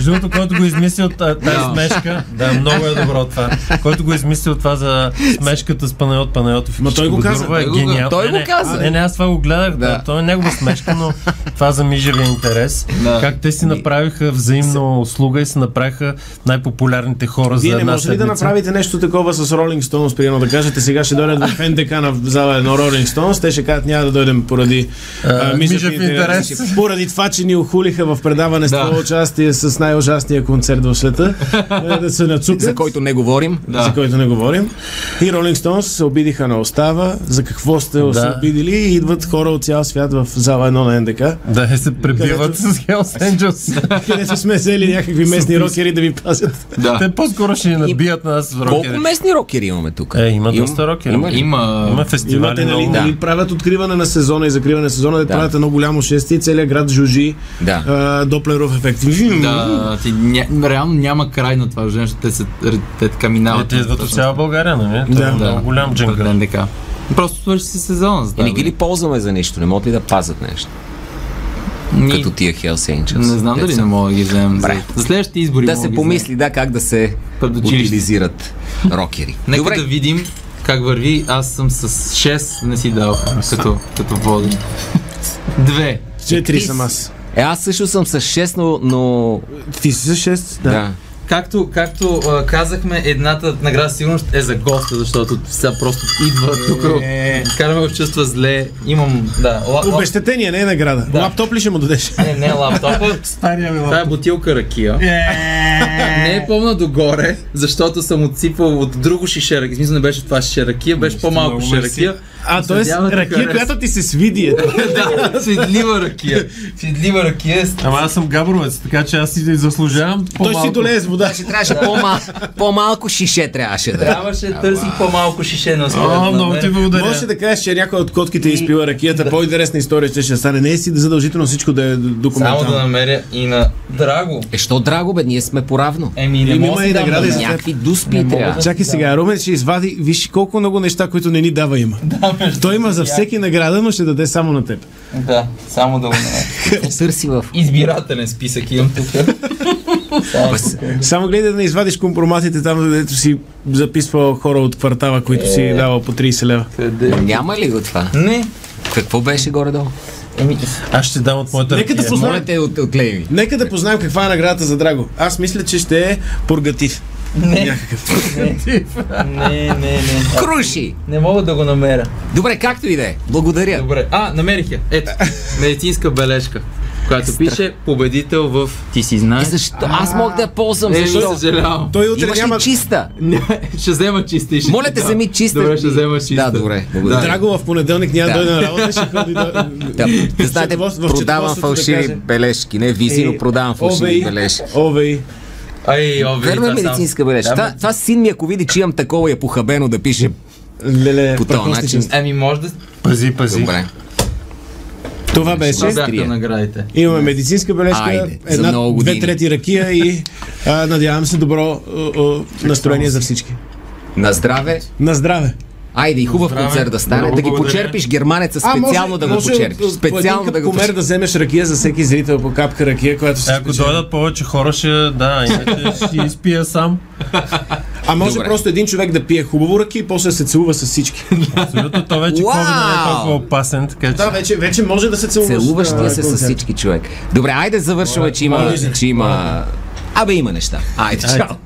Между другото, който го измислил та- тази Да. смешка, да, много е добро това. Който го измислил това за смешката с Панайот Панайотов. Ма той го каза, е той го- гениал. той Не, го не, каза. Не, не, аз това го гледах, да. Да. То е негова смешка, но това за мижевия интерес. Да. Как те си направиха взаимно услуга и се направиха най-популярните хора за Вие не една може ли да направите нещо такова с Rolling Stones, примерно да кажете сега ще дойдат в НДК на зала едно Rolling Stones, те ще кажат няма да дойдем поради А, мижев интерес. Поради това, че ни охулиха в предаване с това участие с най-ужасния концерт в света, *laughs* е, да се нацупят. за който не говорим. Да. за който не говорим. И Rolling Stones се обидиха на Остава, за какво сте Да. се обидили и идват хора от цял свят в зала едно на НДК, Да, се пребиват Където- с Hells Angels. *laughs* където сме взели някакви местни рокери да ви пазят. Да. Те по-скоро ще ни набият на нас с Колко рокери. местни рокери имаме тук? Е, има доста рокери. Има? Има... Има фестивали Имате, нали, нали, правят откриване на сезона и закриване на сезона, да Да. правят едно голямо шествие, целият град жужи, Да. а, доплеров ефект. Да, ти, ня, реално няма край на това, защото те, се, те така Е, минават. те идват от цяла България, нали? Да. Да, е много голям джангъл. НДК. Просто свърши се сезона. За И не ги ли ползваме за нищо? Не могат ли да пазят нещо? година. Като тия Hells Angels. Не знам дали не мога да ги вземем. За, Добре. за следващите избори Да се ги помисли, да, как да се утилизират рокери. Нека Добре. да видим как върви. Аз съм с 6, не си дал като, като води. Две. Четири Ти съм с- аз. Е, аз също съм с 6, но... но... Ти си с 6? Да. както, както а, казахме, едната награда сигурност е за госта, защото сега просто идва тук, караме го чувства зле. Имам, да, ла, ла, Обещетение, не е награда. Да. Лаптоп ли ще му дадеш? не, не лаптопа, *laughs* Стария ми това е бутилка ракия. Не е пълна догоре, защото съм отсипал от друго шише ракия. В смисъл не беше това шише ракия, беше по-малко шише ракия. А, т.е. Ракия, която ти се свиди. е. *laughs* да, свидлива ракия. Свидлива ракия е Ама аз съм габровец, така че аз си заслужавам Той по-малко. си долее с вода. Ще трябваше по-мал, по-малко шише трябваше да. Трябваше да търсих по-малко шише на. О, много ти благодаря. Можеш да кажеш, че някой от котките е изпила ракията. По-интересна история ще, ще стане. Не е си задължително всичко да е Само да документално. намеря и на Драго. Е, що драго, бе, ние сме поравно. Еми, не има и да награди Някакви дуспи трябва. Чакай сега, Румен ще извади, виж колко много неща, които не ни дава има. Той има за всеки награда, но ще даде само на теб. Да, само да го. Търси в... Избирателен списък имам тук. Само Бас- Само гледай да не извадиш компроматите там, където си записвал хора от квартала, които си давал по 30 лева. къде? Няма ли го това? Не. Какво беше горе-долу? Еми, Аз ще дам от моята Нека да познаем, от, ми. нека да познаем каква е наградата за Драго. Аз мисля, че ще е пургатив. Не, Някакъв. не, не, не, не. Круши! Не мога да го намеря. Добре, както и да е. Благодаря. Добре. А, намерих я. Ето, *laughs* медицинска бележка, която пише победител в Ти си Е, знаеш. защо? Аз мога да я ползвам. Не, Защо? съжалявам. Той утре Имаш няма... чиста? Не, ще взема чиста ще Моля те, вземи чиста. Добре, ще взема чиста. Да, добре. Благодаря. Драго в понеделник няма да Да. дойде на работа, ще ходи да... Да, да знаете, в продавам да фалшиви бележки. Не визи, но продавам фалшиви бележки. овей. Ай, о, Верно е това медицинска бележка. Да, Това, това син ми, ако види, че имам такова и е похабено да пише Леле, по този начин. Ами, може да... Пази, пази. Добре. Това беше. Това бяха наградите. Имаме медицинска бележка, Айде, една, много две трети ракия и а, надявам се добро а, а, настроение за всички. На здраве. На здраве! Айде и хубав Здраве. концерт да стане. Много Да ги благодаря. почерпиш германеца специално да го може почерпиш. Специално да го почерпиш. да вземеш ракия за всеки зрител по капка ракия, която ще Ако дойдат повече хора, ще да, иначе *laughs* ще изпия сам. А може Добре. просто един човек да пие хубаво ракия и после да се целува с всички. Абсолютно, то вече Уау! COVID не е толкова опасен, така че... да, вече, вече може да се целуваш. Целуващия на се с всички човек. Добре, айде завършваме, че има, че има... Абе има неща. Айде, чао.